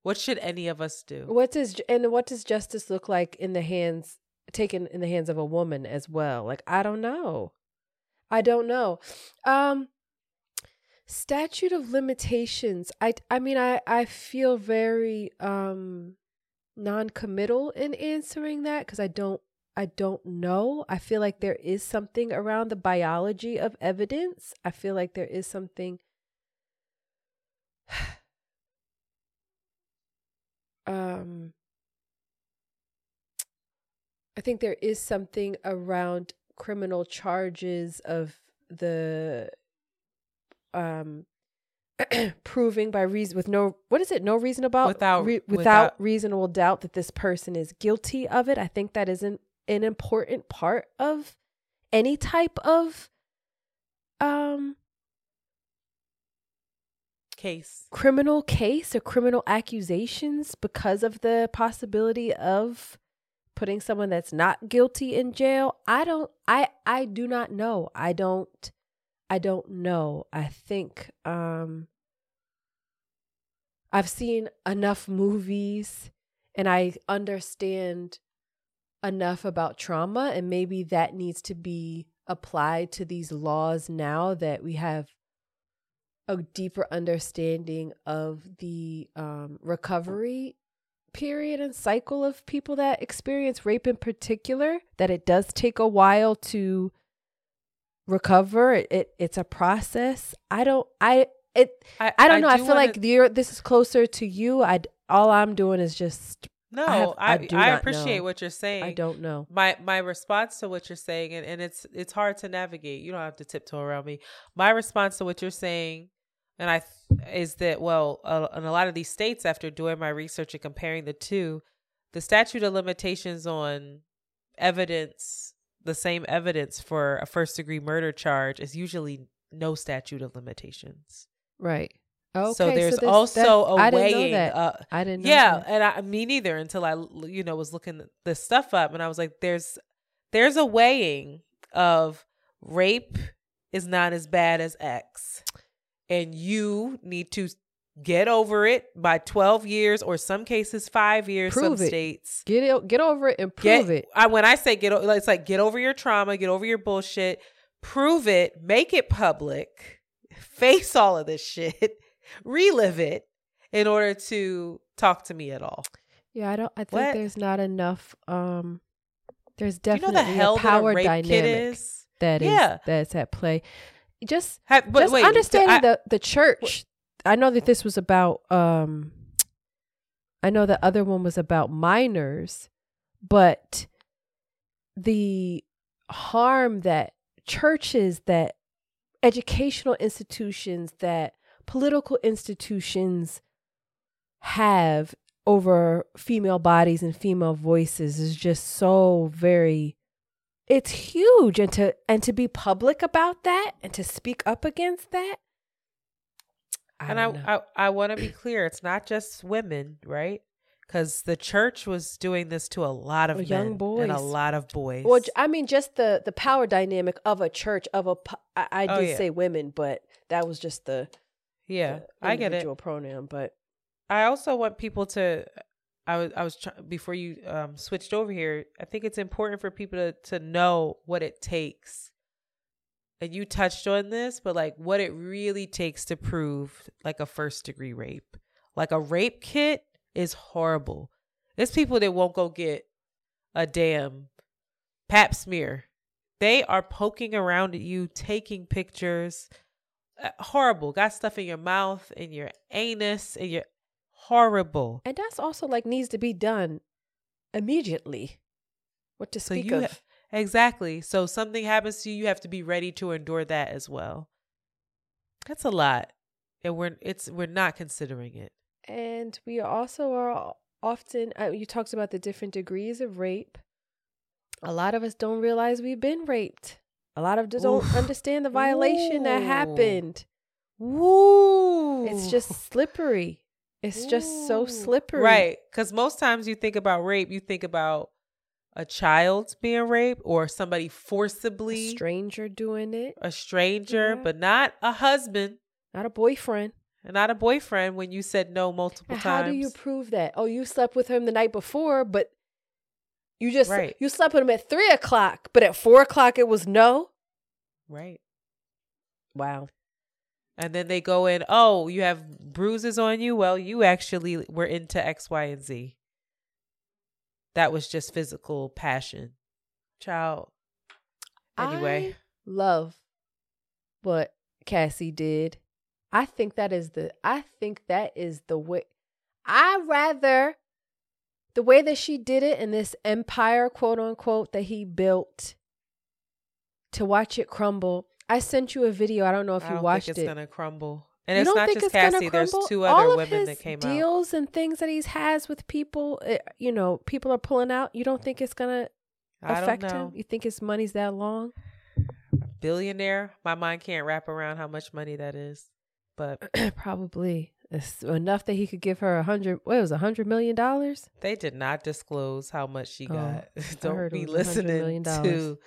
What should any of us do? What does and what does justice look like in the hands taken in the hands of a woman as well? Like I don't know. I don't know. Um statute of limitations. I I mean I I feel very um non-committal in answering that cuz I don't I don't know. I feel like there is something around the biology of evidence. I feel like there is something um I think there is something around criminal charges of the um proving by reason with no what is it? No reason about Without- without without- reasonable doubt that this person is guilty of it. I think that is an, an important part of any type of um Case. criminal case or criminal accusations because of the possibility of putting someone that's not guilty in jail. I don't i i do not know. I don't i don't know. I think um i've seen enough movies and i understand enough about trauma and maybe that needs to be applied to these laws now that we have a deeper understanding of the um, recovery period and cycle of people that experience rape in particular that it does take a while to recover. It, it it's a process. I don't i it I, i don't know. I, do feel wanna- like you're this is closer to you. I all i'm doing is just No, I have- I I I, appreciate know. what you're saying. i don't know. My my response to what you're saying and, and it's it's hard to navigate. You don't have to tiptoe around me. My response to what you're saying and i th- is that well uh, in a lot of these states after doing my research and comparing the two the statute of limitations on evidence the same evidence for a first degree murder charge is usually no statute of limitations right okay so there's this- also a I didn't know weighing that. uh, i didn't know yeah that. and i me neither until I you know was looking this stuff up and i was like there's there's a weighing of rape is not as bad as x and you need to get over it by 12 years or some cases 5 years some it. states get it get over it and get prove it I, when i say get it's like get over your trauma get over your bullshit prove it make it public face all of this shit relive it in order to talk to me at all Yeah, I don't. I think What? there's not enough. Um, there's Do you know definitely the hell a that a power rape kit dynamic is? that is Yeah. that's at play. Just Ha- but just wait, understanding I- the the church. I know that this was about. Um, I know the other one was about minors, but the harm that churches, that educational institutions, that political institutions have over female bodies and female voices is just so very it's huge and to and to be public about that and to speak up against that I and I. I, I want to be clear. It's not just women, right? Because the church was doing this to a lot of young men and a lot of boys. well I mean just the the power dynamic of a church of a pu- i, I Oh, did yeah. say women but that was just the yeah, the I get it. individual pronoun but I also want people to. I was I was try, before you um, switched over here. I think it's important for people to to know what it takes. And you touched on this, but like what it really takes to prove like a first degree rape. Like a rape kit is horrible. There's people that won't go get a damn pap smear. They are poking around at you, taking pictures. Uh, horrible. Got stuff in your mouth, in your anus, in your horrible. and that's also like needs to be done immediately what to So speak of ha- exactly. So something happens to you, you have to be ready to endure that as well. That's a lot, and we're it's we're not considering it. And we also are often, uh, you talked about the different degrees of rape. A lot of us don't realize we've been raped. A lot of us don't Oof. understand the violation that happened. Woo! It's just slippery. It's just so slippery. Right. Because most times you think about rape, you think about a child being raped or somebody forcibly A stranger doing it, a stranger, Yeah. but not a husband not a boyfriend. and not a boyfriend when you said no multiple And times. how do you prove that? Oh, you slept with him the night before, but you just Right. you slept with him at three o'clock, but at four o'clock it was no. right. Wow. And then they go in, oh, you have bruises on you. Well, you actually were into X, Y, and Z. That was just physical passion. Child. Anyway. I love what Cassie did. I think that is the I think that is the way I rather the way that she did it in this empire quote unquote that he built to watch it crumble. I sent you a video. I don't know if I you don't watched think it's it. gonna crumble. And You it's don't think just it's Cassie. There's two All other of women his that came out. deals and things that he has with people, eh, you know, people are pulling out. You don't think it's gonna affect know. him? You think his money's that long? Billionaire. My mind can't wrap around how much money that is. But Probably. It's enough that he could give her a hundred. What it was a hundred million dollars? they did not disclose how much she Oh, got. I don't be was $100 million listening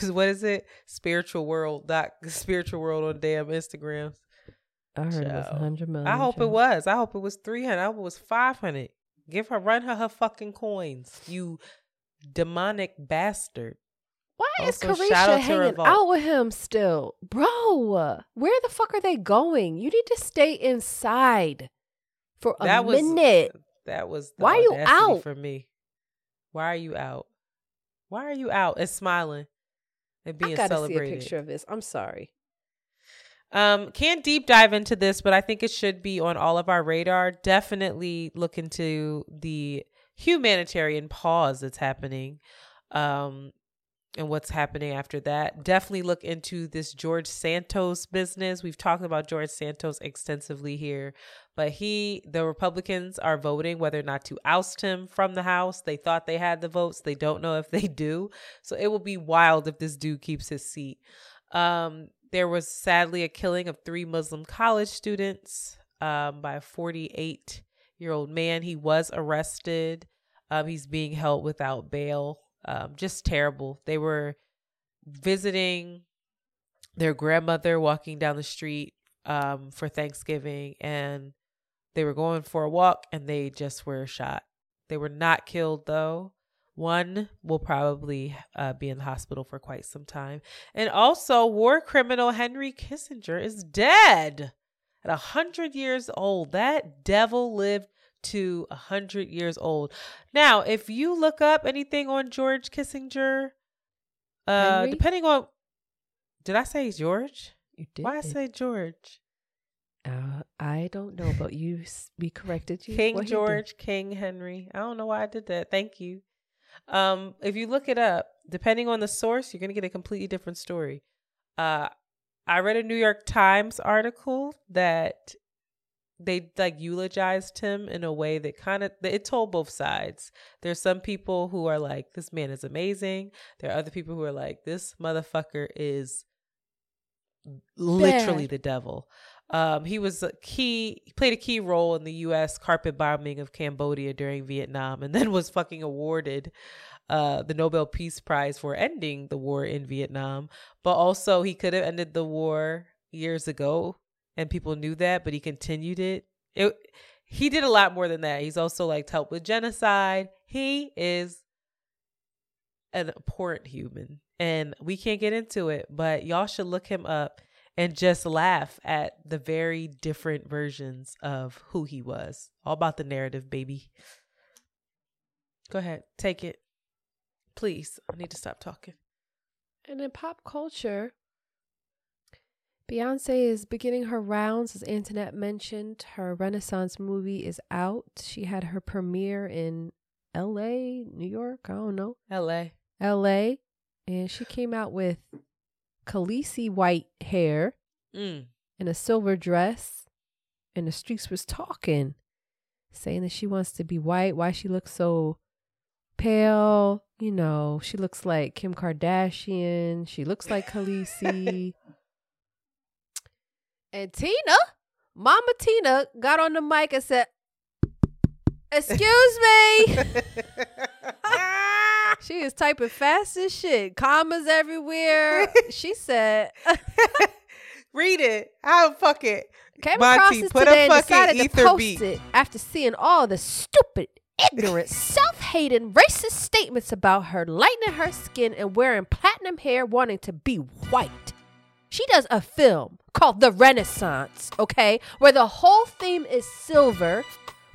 to what is it? Spiritual world. Dot spiritual world on damn Instagrams. I heard it was a hundred million. I hope it was. I hope it was 300. I hope it was 500. Give her, run her her fucking coins, you demonic bastard. Why is Also, out Caresha hanging out with him still, bro? Where the fuck are they going? You need to stay inside for a that was minute. That was the Why are you out? for me? Why are you out? Why are you out and smiling and being I gotta celebrated? see a picture of this. I'm sorry. Um, can't deep dive into this, but I think it should be on all of our radar. Definitely look into the humanitarian pause that's happening, um, and what's happening after that. Definitely look into this George Santos business. We've talked about George Santos extensively here, but he, the Republicans are voting whether or not to oust him from the House. They thought they had the votes. They don't know if they do. So it will be wild if this dude keeps his seat. Um, there was sadly a killing of three Muslim college students um, by a 48 year old man. He was arrested. Um, he's being held without bail. Um, just terrible. They were visiting their grandmother walking down the street um, for Thanksgiving, and they were going for a walk, and they just were shot. They were not killed though. One will probably uh, be in the hospital for quite some time. And also, war criminal Henry Kissinger is dead at 100 years old. That devil lived to 100 years old. Now, if you look up anything on George Kissinger, uh, Henry? depending on, did I say George? You did. Why I say George? Uh, I don't know, but you we corrected you. King What? George, King Henry. I don't know why I did that. Thank you. Um, if you look it up, depending on the source, you're gonna get a completely different story. Uh, I read a New York Times article that they like eulogized him in a way that kind of it told both sides. There's some people who are like, "This man is amazing." There are other people who are like, "This motherfucker is literally Bad. the devil." Um, he was a key, he played a key role in the U.S. carpet bombing of Cambodia during Vietnam, and then was fucking awarded uh, the Nobel Peace Prize for ending the war in Vietnam. But also, he could have ended the war years ago, and people knew that, but he continued it. It he did a lot more than that. He's also like helped with genocide. He is an abhorrent human, and we can't get into it. But y'all should look him up and just laugh at the very different versions of who he was. All about the narrative, baby. Go ahead, take it. Please, I need to stop talking. And in pop culture, Beyonce is beginning her rounds, as Antoinette mentioned. Her Renaissance movie is out. She had her premiere in LA, New York, I don't know, LA. LA. And she came out with Khaleesi white hair Mm. in a silver dress. And the streets was talking, saying that she wants to be white. Why she looks so pale? You know, she looks like Kim Kardashian. She looks like Khaleesi. and Tina, Mama Tina, got on the mic and said, "Excuse me." she is typing fast as shit, commas everywhere. she said, Read it. I'll fuck it. Came Monty, across this put today a and decided to post beat. it after seeing all the stupid, ignorant, self-hating, racist statements about her lightening her skin and wearing platinum hair, wanting to be white. She does a film called The Renaissance, okay, where the whole theme is silver,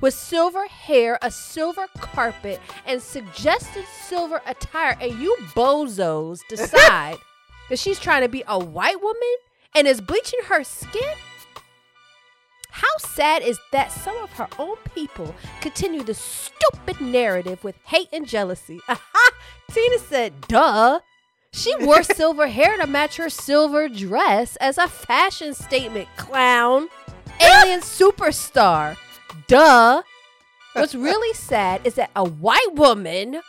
with silver hair, a silver carpet, and suggested silver attire, and you bozos decide that she's trying to be a white woman and is bleaching her skin? How sad is that some of her own people continue the stupid narrative with hate and jealousy? Aha! Tina said, duh. She wore silver hair to match her silver dress as a fashion statement, clown. Alien superstar. Duh. What's really sad is that a white woman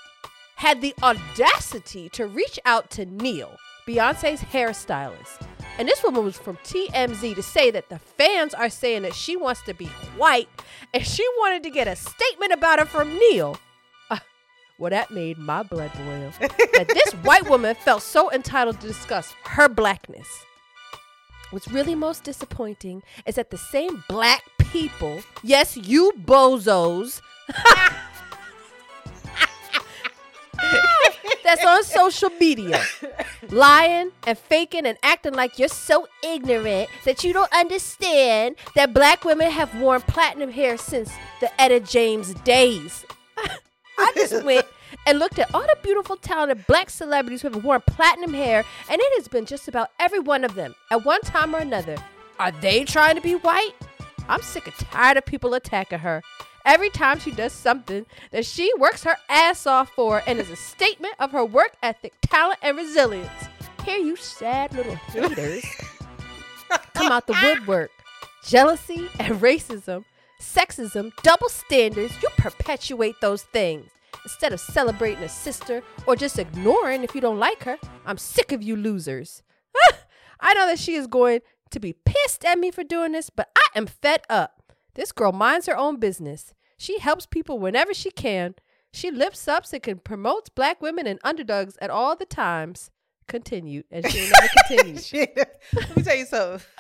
had the audacity to reach out to Neal, Beyonce's hairstylist. And this woman was from TMZ to say that the fans are saying that she wants to be white and she wanted to get a statement about it from Neal. Uh, well, that made my blood boil. that this white woman felt so entitled to discuss her blackness. What's really most disappointing is that the same black people, yes, you bozos, that's on social media, lying and faking and acting like you're so ignorant that you don't understand that black women have worn platinum hair since the Etta James days. I just went and looked at all the beautiful, talented black celebrities who have worn platinum hair, and it has been just about every one of them at one time or another. Are they trying to be white? I'm sick and tired of people attacking her. Every time she does something that she works her ass off for and is a statement of her work ethic, talent, and resilience. Here, you sad little haters come out the woodwork. Jealousy and racism, sexism, double standards, you perpetuate those things. Instead of celebrating a sister or just ignoring if you don't like her, I'm sick of you losers. I know that she is going to be pissed at me for doing this, but I am fed up. This girl minds her own business. She helps people whenever she can. She lifts up and can promotes black women and underdogs at all the times. Continued, and she never continued. Shit. Let me tell you something.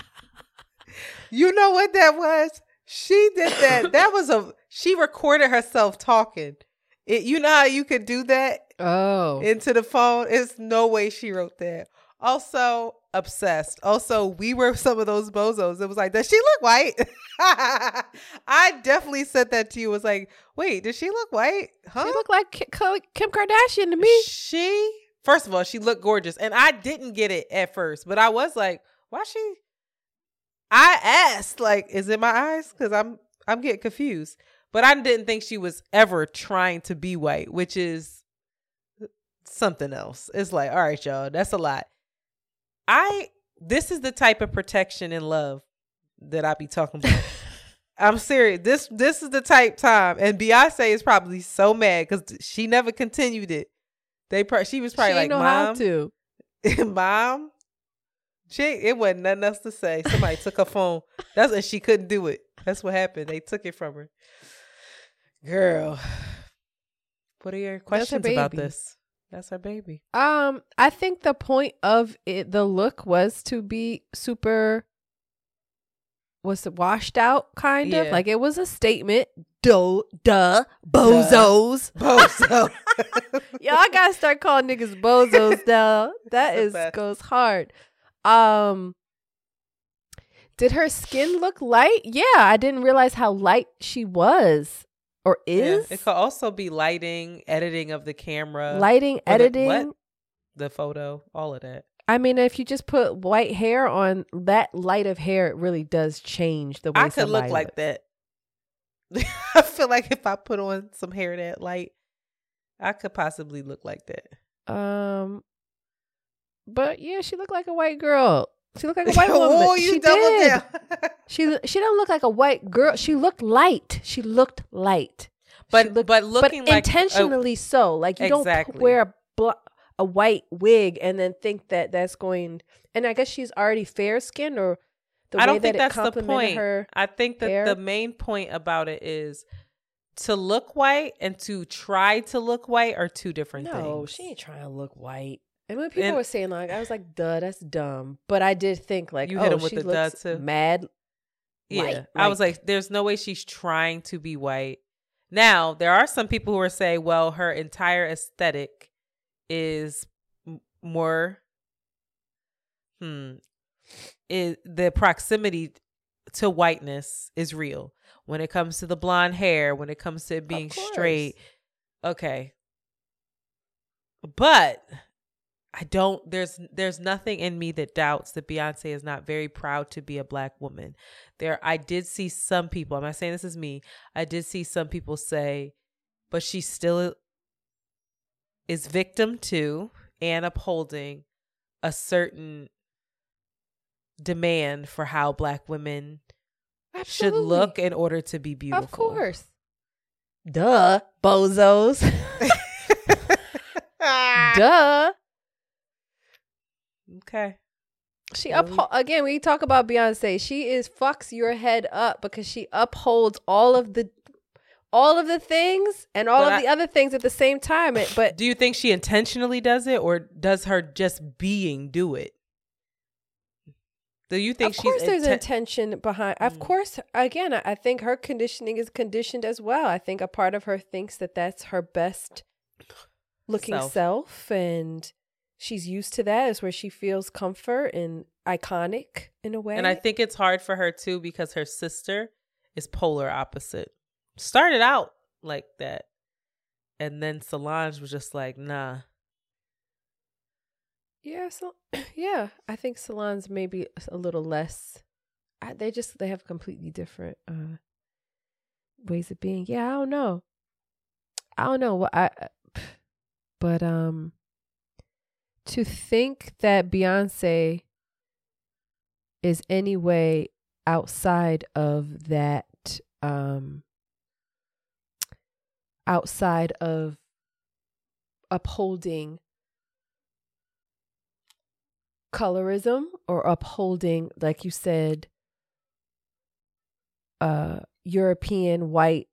You know what that was? She did that. That was a she recorded herself talking. It, you know how you could do that Oh, into the phone? It's no way she wrote that. Also, obsessed. Also, we were some of those bozos. It was like, does she look white? I definitely said that to you. It was like, wait, does she look white? Huh? She looked like Ki- Ki- Kim Kardashian to me. She, first of all, she looked gorgeous. And I didn't get it at first, but I was like, why she? I asked, like, is it my eyes? Because I'm I'm getting confused. But I didn't think she was ever trying to be white, which is something else. It's like, all right, y'all, that's a lot. I this is the type of protection and love that I be talking about. I'm serious. This this is the type time, and Beyonce is probably so mad because she never continued it. They pro- she was probably she like, know how "Mom, to. mom." She it wasn't nothing else to say. Somebody took her phone. That's and she couldn't do it. That's what happened. They took it from her. Girl, what are your questions about this? That's her baby. Um, I think the point of it, the look was to be super, was it washed out kind of like it was a statement. Duh, duh, bozos. Bozo. Y'all gotta start calling niggas bozos now. That is best. goes hard. Um, did her skin look light? Yeah, I didn't realize how light she was or Yeah, is. It could also be lighting, editing of the camera, Lighting, the- editing. what? the photo, all of that. I mean, if you just put white hair on that light of hair, it really does change the way I could look somebody like looks. that. I feel like if I put on some hair that light, I could possibly look like that. Um, but yeah, she looked like a white girl. She looked like a white woman. oh, you she doubled did. down. She she don't look like a white girl. She looked light. She looked light. But looked- but looking like intentionally so. Like you don't wear a bl- a white wig and then think that that's going. And I guess she's already fair skinned, or the I don't think that's the point. her. I think that hair. the main point about it is to look white and to try to look white are two different No, things. she ain't trying to look white. And when people And- were saying like, I was like, "Duh, that's dumb." But I did think like, You oh, hit 'em with she the duh, looks too. mad. Yeah. light, I was like, there's no way she's trying to be white. Now, there are some people who are saying, well, her entire aesthetic is m- more hmm is the proximity to whiteness is real. When it comes to the blonde hair, when it comes to it being straight. Okay. But I don't there's there's nothing in me that doubts that Beyonce is not very proud to be a black woman. There I did see some people, I'm not saying this is me. I did see some people say but she still is victim to and upholding a certain demand for how black women should look in order to be beautiful. Of course. Duh, bozos. Duh. Okay. She uphold again. We talk about Beyonce. She is fucks your head up because she upholds all of the, all of the things and all But of I- the other things at the same time. It, but Do you think she intentionally does it or does her just being do it? Do you think she of course, there's inten- intention behind. Of Mm. course, again, I I think her conditioning is conditioned as well. I think a part of her thinks that that's her best looking Self. self, and she's used to that. Is where she feels comfort and iconic in a way. And I think it's hard for her too because her sister is polar opposite. Started out like that. And then Solange was just like, nah. Yeah, so yeah, I think Solange maybe a little less. I, they just they have completely different uh ways of being. Yeah, I don't know. I don't know what I, but um, to think that Beyonce is any way outside of that um outside of upholding colorism or upholding like you said uh european white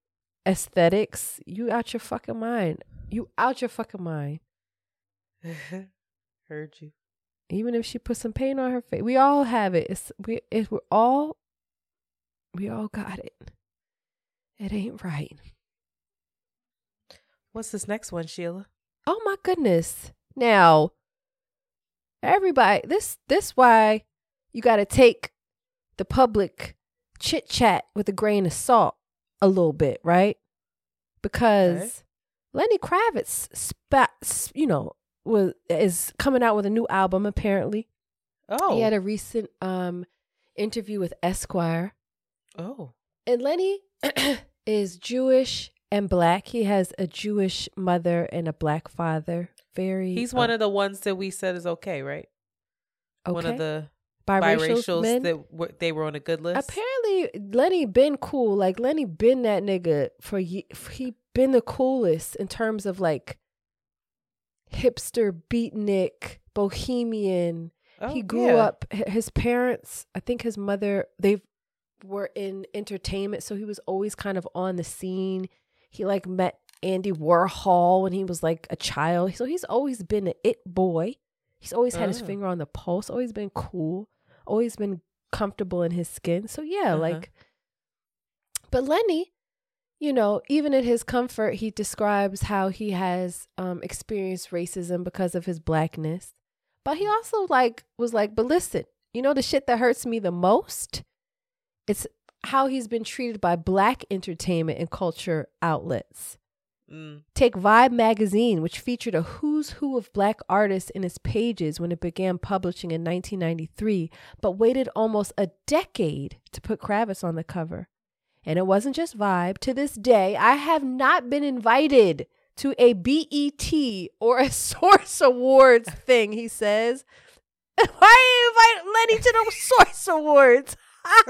aesthetics you out your fucking mind. You out your fucking mind Heard you. even if she put some paint on her face we all have it it's we it, we're all we all got it it ain't right What's this next one, Sheila? oh my goodness now Everybody, this this why you got to take the public chit chat with a grain of salt a little bit, right? Because Okay. Lenny Kravitz, spat, you know, was is coming out with a new album. Apparently, Oh. he had a recent um interview with Esquire, oh. and Lenny is Jewish and black. He has a Jewish mother and a black father. Very. He's uh, one of the ones that we said is okay, right? Okay. One of the biracial biracials men. that were, they were on a good list. Apparently, Lenny been cool. Like Lenny been that nigga for he been the coolest in terms of like hipster beatnik bohemian. Oh, he grew yeah. up. His parents, I think his mother, they were in entertainment, so he was always kind of on the scene. He like met Andy Warhol when he was like a child, so he's always been an it boy. He's always had his Oh. finger on the pulse. Always been cool. Always been comfortable in his skin. So yeah, Uh-huh. like. But Lenny, you know, even in his comfort, he describes how he has um, experienced racism because of his blackness. But he also like was like, but listen, you know the shit that hurts me the most? It's how he's been treated by black entertainment and culture outlets. Mm. Take Vibe magazine, which featured a who's who of black artists in its pages when it began publishing in 1993, but waited almost a decade to put Kravitz on the cover. And it wasn't just Vibe. To this day, I have not been invited to a BET or a Source Awards thing, he says. Why invite Lenny to the Source Awards?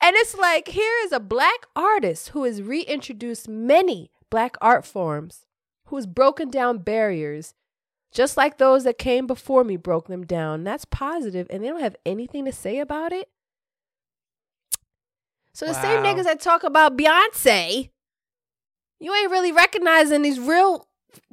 and it's like here is a black artist who has reintroduced many black art forms, who has broken down barriers, just like those that came before me broke them down. That's positive, and they don't have anything to say about it. So the same niggas that talk about Beyonce, you ain't really recognizing these real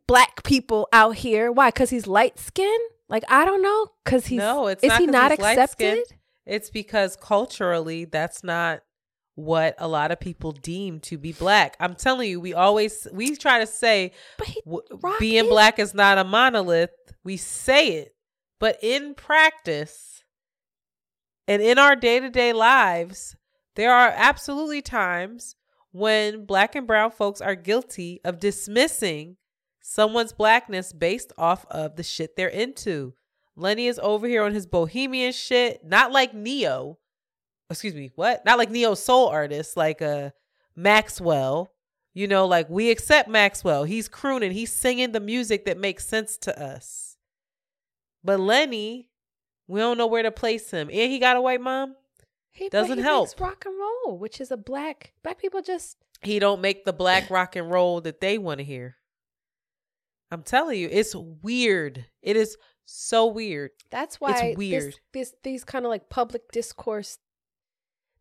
black people out here. Why? Because he's light skinned? Like I don't know. Because he's no, it's is not he not accepted? It's because culturally, that's not what a lot of people deem to be black. I'm telling you, we always we try to say But he w- being is- black is not a monolith. We say it, but in practice and in our day to day lives, there are absolutely times when black and brown folks are guilty of dismissing someone's blackness based off of the shit they're into. Lenny is over here on his bohemian shit, not like Neo. Excuse me, what? Not like Neo soul artist, like uh Maxwell. You know, like we accept Maxwell. He's crooning, he's singing the music that makes sense to us. But Lenny, we don't know where to place him. And he got a white mom. He, Doesn't he help. rock and roll, which is a black black people just He don't make the black rock and roll that they want to hear. I'm telling you, it's weird. It is so weird. That's why it's weird. This, these kind of like public discourse.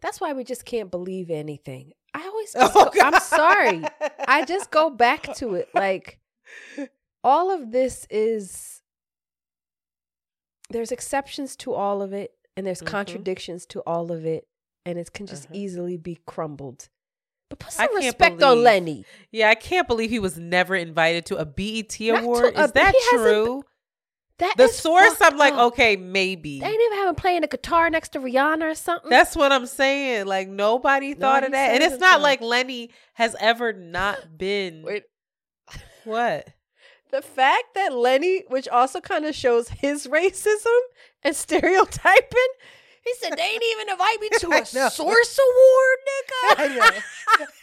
That's why we just can't believe anything. I always, Oh, go- I'm sorry. I just go back to it. Like all of this is. There's exceptions to all of it, and there's Mhm. contradictions to all of it, and it can just Uh-huh. easily be crumbled. But put some respect on Lenny. Yeah, I can't believe he was never invited to a BET Not award. Is that true? That The source, I'm like, up. okay, maybe. They ain't even have him playing the guitar next to Rihanna or something. That's what I'm saying. Like nobody No, thought of that, and it's not like Lenny has ever not been. Wait. what? the fact that Lenny, which also kind of shows his racism and stereotyping, he said they ain't even invite me to a. Source Award, nigga.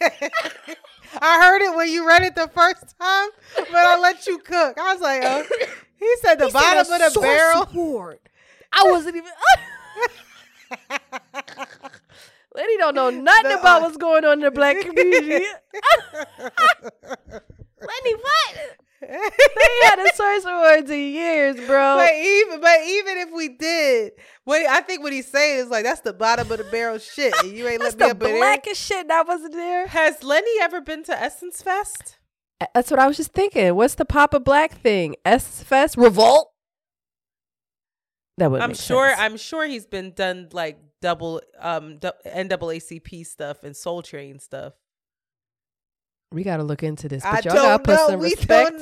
I heard it when you read it the first time, but I let you cook. I was like, oh. he said the He said bottom a of the barrel. Award. I wasn't even. Lenny don't know nothing The- about uh, what's going on in the black community. Lenny, what? They had a Source Awards in years, bro. But even but even if we did, what I think what he's saying is like that's the bottom of the barrel shit. And you ain't let me the up in there. blackest shit that wasn't there. Has Lenny ever been to Essence Fest? That's what I was just thinking. What's the Papa Black thing? S Fest Revolt. That would. I'm sure. I'm sure he's been done like double um NAACP stuff and Soul Train stuff. We got to look into this. I But y'all got to put some We respect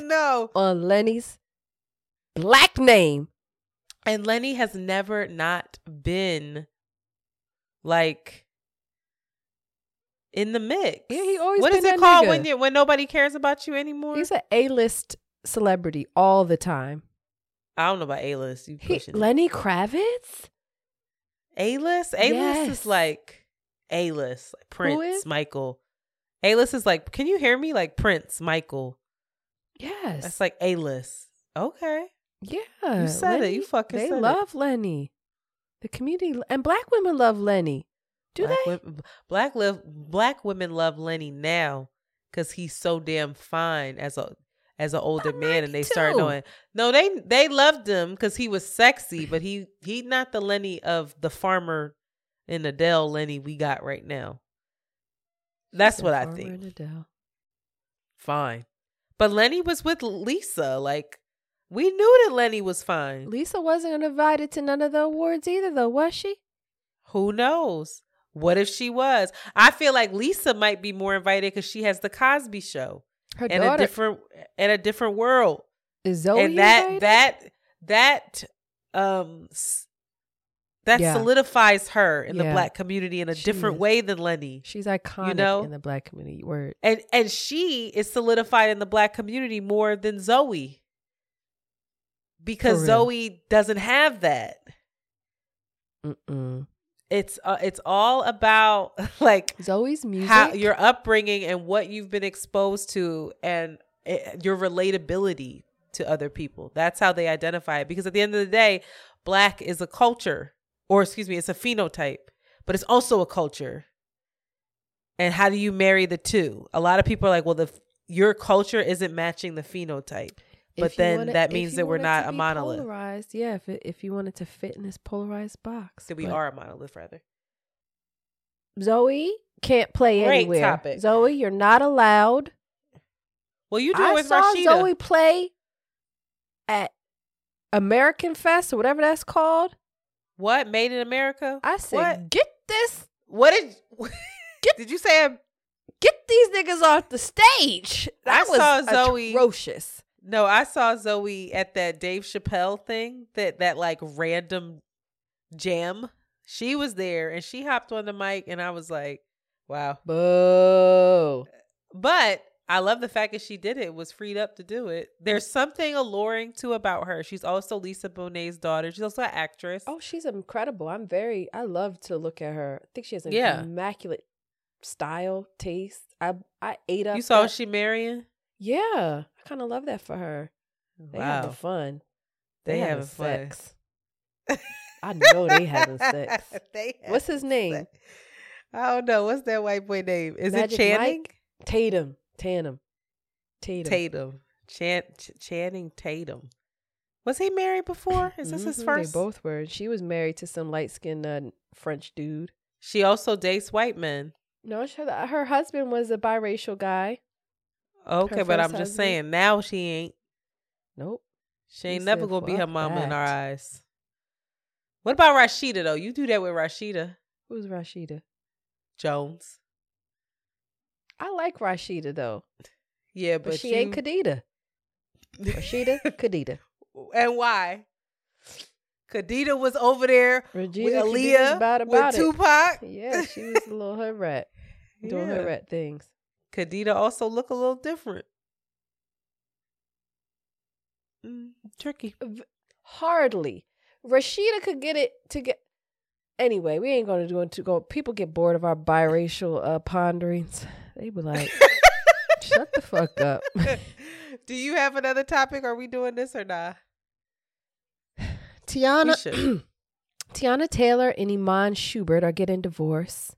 on Lenny's black name. And Lenny has never not been like in the mix. Yeah, he always What been is it called nigga. when you when nobody cares about you anymore? He's an A-list celebrity all the time. I don't know about A list. You pushing it. Lenny Kravitz? A list? A list Yes. is like A list, like Prince? Michael. A list is like, can you hear me? Like Prince, Michael. Yes. That's like A list. Okay. yeah. You said it. You fucking They said it. love Lenny. The community and black women love Lenny. Do black they? Women, black live black women love Lenny now because he's so damn fine as a as an older man, and they started too. knowing. No, they they loved him because he was sexy, but he he not the Lenny of the farmer in Adele Lenny we got right now. That's what I think. Adele. Fine, but Lenny was with Lisa. Like we knew that Lenny was fine. Lisa wasn't invited to none of the awards either, though, was she? Who knows? What if she was? I feel like Lisa might be more invited because she has the Cosby Show Her and a different and a different world. is Zoe and that invited? that that um that Yeah. solidifies her in the black community in a She different is. way than Lenny. She's iconic know? in the black community. Word. And and she is solidified in the black community more than Zoe. Because. Zoe doesn't have that. Mm-mm. It's uh, it's all about like Zoe's music. how your upbringing and what you've been exposed to and eh, your relatability to other people. That's how they identify it. Because at the end of the day, black is a culture, or excuse me, it's a phenotype, but it's also a culture. And how do you marry the two? A lot of people are like, well, the your culture isn't matching the phenotype. But then wanted- that means that we're not a monolith. Polarized, yeah. If it, if you wanted to fit in this polarized box, So we are a monolith, rather. Zoe can't play Great anywhere. topic. Zoe, you're not allowed. Well, you do I it with saw Rashida. Zoe play at American Fest or whatever that's called. What made in America? I said, What? get this, What did? did you say? A, get these niggas off the stage. That I was saw Zoe- atrocious. No, I saw Zoe at that Dave Chappelle thing, that that like random jam. She was there and she hopped on the mic and I was like, wow. Boo. But I love the fact that she did it, was freed up to do it. There's something alluring to about her. She's also Lisa Bonet's daughter. She's also an actress. Oh, she's incredible. I'm very. I love to look at her. I think she has an Yeah. immaculate style, taste. I I ate up. you saw that- she marrying? Yeah, I kind of love that for her. They having Wow. fun. They having having sex. I know they having sex. They What's his name? sex. I don't know. What's that white boy name? Is Magic it Channing? Mike? Tatum. Tatum. Tatum. Tatum. Chan- Ch- Channing Tatum. Was he married before? Is this his Mhm, first? They both were. She was married to some light skinned uh, French dude. She also dates white men. No, she, her husband was a biracial guy. Okay, but I'm first just saying now she ain't. Nope. She ain't He never said, gonna be her "Fuck mama in our eyes. What about Rashida though? You do that with Rashida Who's Rashida? Jones. I like Rashida though, Yeah, but, but, she ain't Kidada. Rashida, Kidada. and why? Kidada was over there Regina with Aaliyah, about about with it. Tupac. Yeah, she was a little her rat, doing Yeah. hood rat things. Kidada also look a little different. Mm, tricky. Hardly. Rashida could get it to get. Anyway, we ain't gonna do it to go. People get bored of our biracial uh, ponderings. They be like, "Shut the fuck up." Do you have another topic? Are we doing this or not? Teyana. Teyana Taylor and Iman Schubert are getting divorced.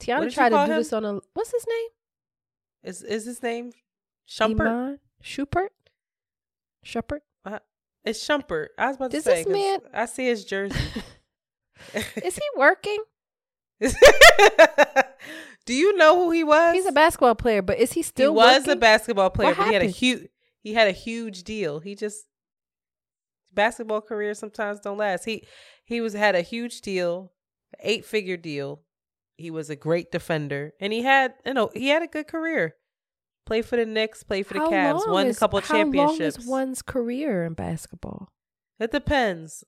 Teyana tried to do him? this on a what's his name? Is is his name Shumpert? Iman Schubert. Schubert. Uh, it's Shumpert. I was about to say this man- I see his jersey. Is he working? Do you know who he was? He's a basketball player, but is he still? he was working? a basketball player, What but he had a huge he had a huge deal. He just basketball careers sometimes don't last. He he was had a huge deal, eight figure deal. He was a great defender, and he had you know he had a good career. Played for the Knicks, played for the How Cavs, long won a is- couple how long championships. is one's career in basketball? It depends.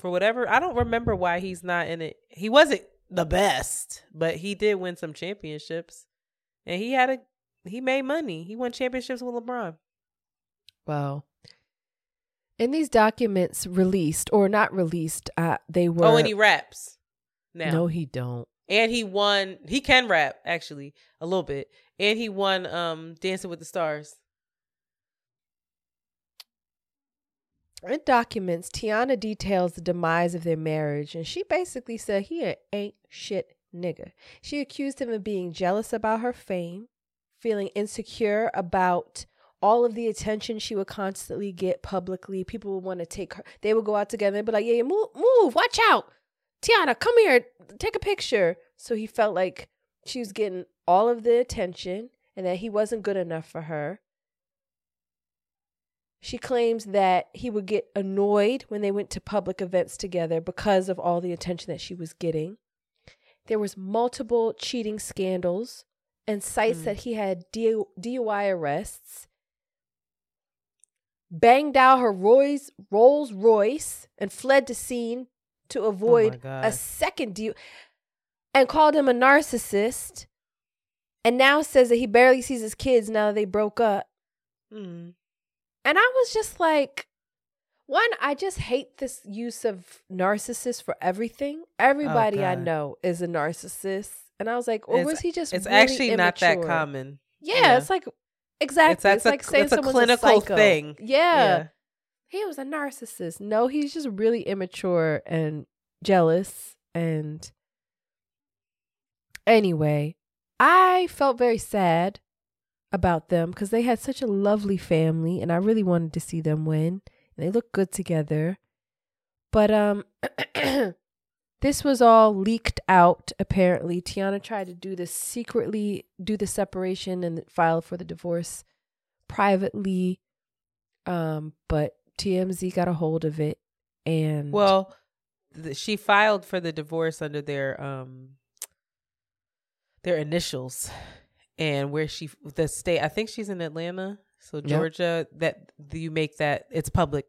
For whatever, I don't remember why he's not in it. He wasn't the best, but he did win some championships, and he had a he made money. He won championships with LeBron. Wow. In these documents released or not released, uh, they were. Oh, and he raps. Now. No, he don't. And he won. He can rap actually a little bit, and he won um Dancing with the Stars. In documents, Teyana details the demise of their marriage, and she basically said he ain't shit nigga. She accused him of being jealous about her fame, feeling insecure about all of the attention she would constantly get publicly. People would want to take her. They would go out together and be like, "Yeah, move, move, watch out, Teyana, come here, take a picture." So he felt like she was getting all of the attention, and that he wasn't good enough for her. She claims that he would get annoyed when they went to public events together because of all the attention that she was getting. There was multiple cheating scandals and cites Mm. that he had DUI arrests. Banged out her Roy's Rolls Royce and fled the scene to avoid God. a second DUI and called him a narcissist. And now says that he barely sees his kids now that they broke up. Mm. And I was just like, one, I just hate this use of narcissist for everything. Everybody I know is a narcissist. And I was like, or It's- was he just It's really actually not that common. Yeah, it's like exactly. It's, that's a- like saying it's a clinical psycho. thing. Yeah. Yeah. He was a narcissist. No, he's just really immature and jealous and anyway, I felt very sad about them because they had such a lovely family and I really wanted to see them win. They look good together. But um this was all leaked out apparently. Teyana tried to do this secretly, do the separation and file for the divorce privately. Um but TMZ got a hold of it and Well, th- she filed for the divorce under their um their initials, and where she the state. I think she's in Atlanta, so Georgia. That you make that it's public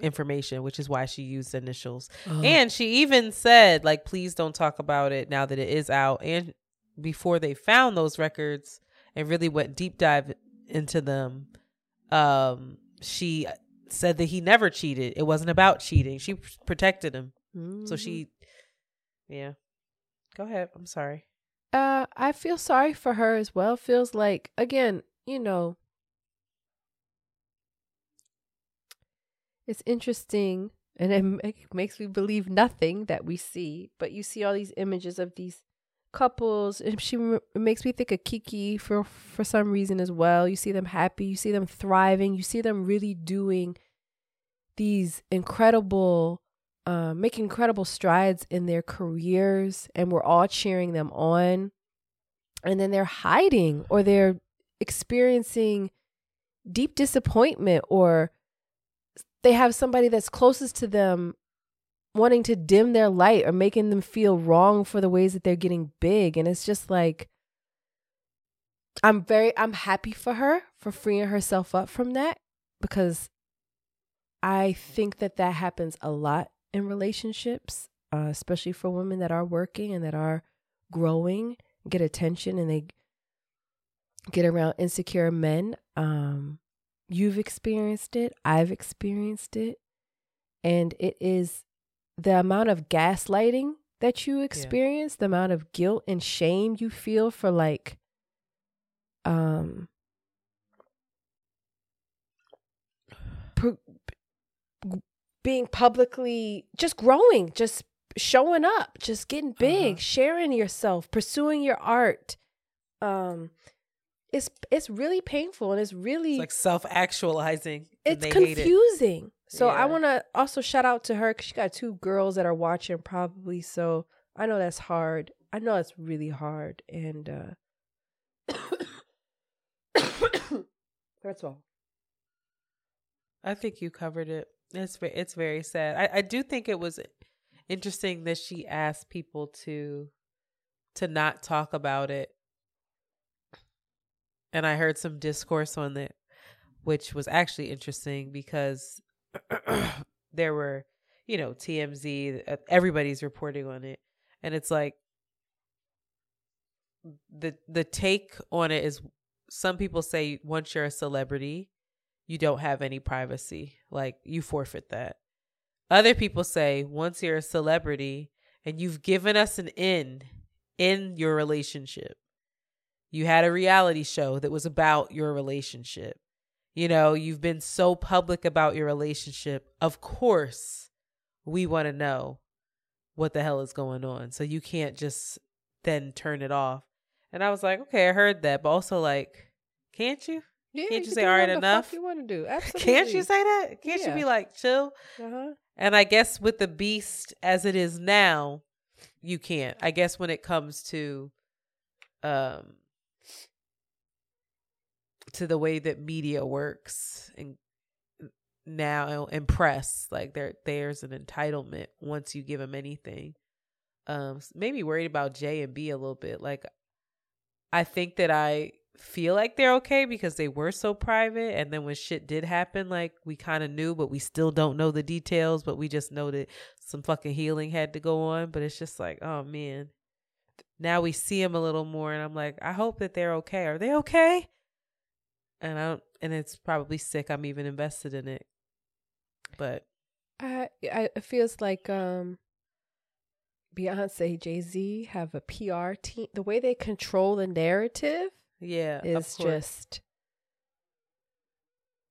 information, which is why she used initials. Oh. And she even said, like, please don't talk about it now that it is out. And before they found those records and really went deep dive into them, um, she said that he never cheated. It wasn't about cheating. She p- protected him. So Mhm. she, yeah. Go ahead. I'm sorry. Uh, I feel sorry for her as well. Feels like again, you know, it's interesting, and it ma- makes me believe nothing that we see. But you see all these images of these couples, and she it makes me think of Keke for for some reason as well. You see them happy, you see them thriving, you see them really doing these incredible uh, make incredible strides in their careers and we're all cheering them on and then they're hiding or they're experiencing deep disappointment or they have somebody that's closest to them wanting to dim their light or making them feel wrong for the ways that they're getting big and it's just like I'm very I'm happy for her for freeing herself up from that because I think that that happens a lot in relationships, uh, especially for women that are working and that are growing, get attention, and they get around insecure men. Um, you've experienced it, I've experienced it, and it is the amount of gaslighting that you experience, the amount of guilt and shame you feel for like, um, pro- being publicly just growing, just showing up, just getting big, sharing yourself, pursuing your art. Um it's it's really painful and it's really It's like self actualizing. it's confusing. So I want to also shout out to her cuz she got two girls that are watching probably so I know that's hard. I know it's really hard and uh that's all. I think you covered it. It's it's very sad. I, I do think it was interesting that she asked people to to not talk about it. And I heard some discourse on it, which was actually interesting because there were, you know, TMZ, uh, everybody's reporting on it, and it's like the the take on it is some people say once you're a celebrity, you don't have any privacy, like you forfeit that. Other people say once you're a celebrity and you've given us an in in your relationship. You had a reality show that was about your relationship. You know, you've been so public about your relationship. Of course, we want to know what the hell is going on. So you can't just then turn it off. And I was like, okay, I heard that, but also like, can't you? Yeah, can't you, can say all right enough? you want to do? Absolutely. Can't you say that? Can't Yeah. you be like chill? Uh-huh. And I guess with the beast as it is now, you can't. I guess when it comes to um to the way that media works and now and press, like there there's an entitlement once you give them anything. Um s- maybe worried about J and B a little bit. Like I think that I feel like they're okay because they were so private and then when shit did happen like we kind of knew but we still don't know the details but we just know that some fucking healing had to go on but it's just like oh man now we see them a little more and I'm like I hope that they're okay are they okay and I don't and it's probably sick I'm even invested in it but I, I it feels like um Beyonce, Jay Z have a PR team. The way they control the narrative yeah is just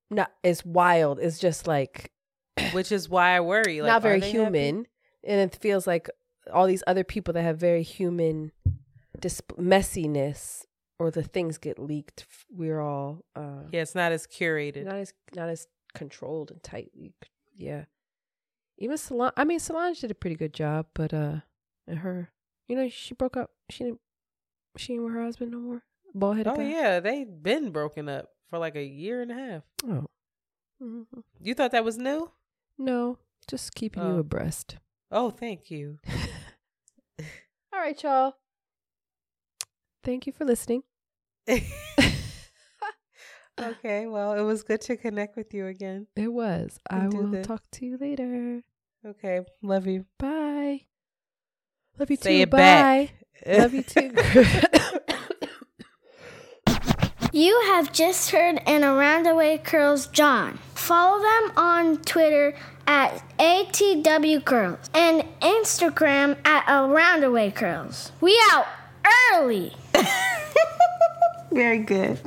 not. It's wild. It's just like which is why I worry like not very they happy? human, and it feels like all these other people that have very human disp- messiness or the things get leaked. We're all uh, yeah it's not as curated not as not as controlled and tightly. Yeah. Even Solange, I mean Solange did a pretty good job, but uh, and her, you know, she broke up. She didn't. She ain't with her husband no more. Bald headed oh guy. yeah they've been broken up for like a year and a half Oh. Mhm. you thought that was new No, just keeping you Oh. abreast. oh thank you All right, y'all. Thank you for listening. okay, well, it was good to connect with you again. It was. I And do will this. talk to you later. Okay, love you. Bye. Love you Say too. it Bye. back. Love you too. You have just heard an Around the Way Curls John. Follow them on Twitter at ATW Curls and Instagram at Around the Way Curls. We out early. Very good.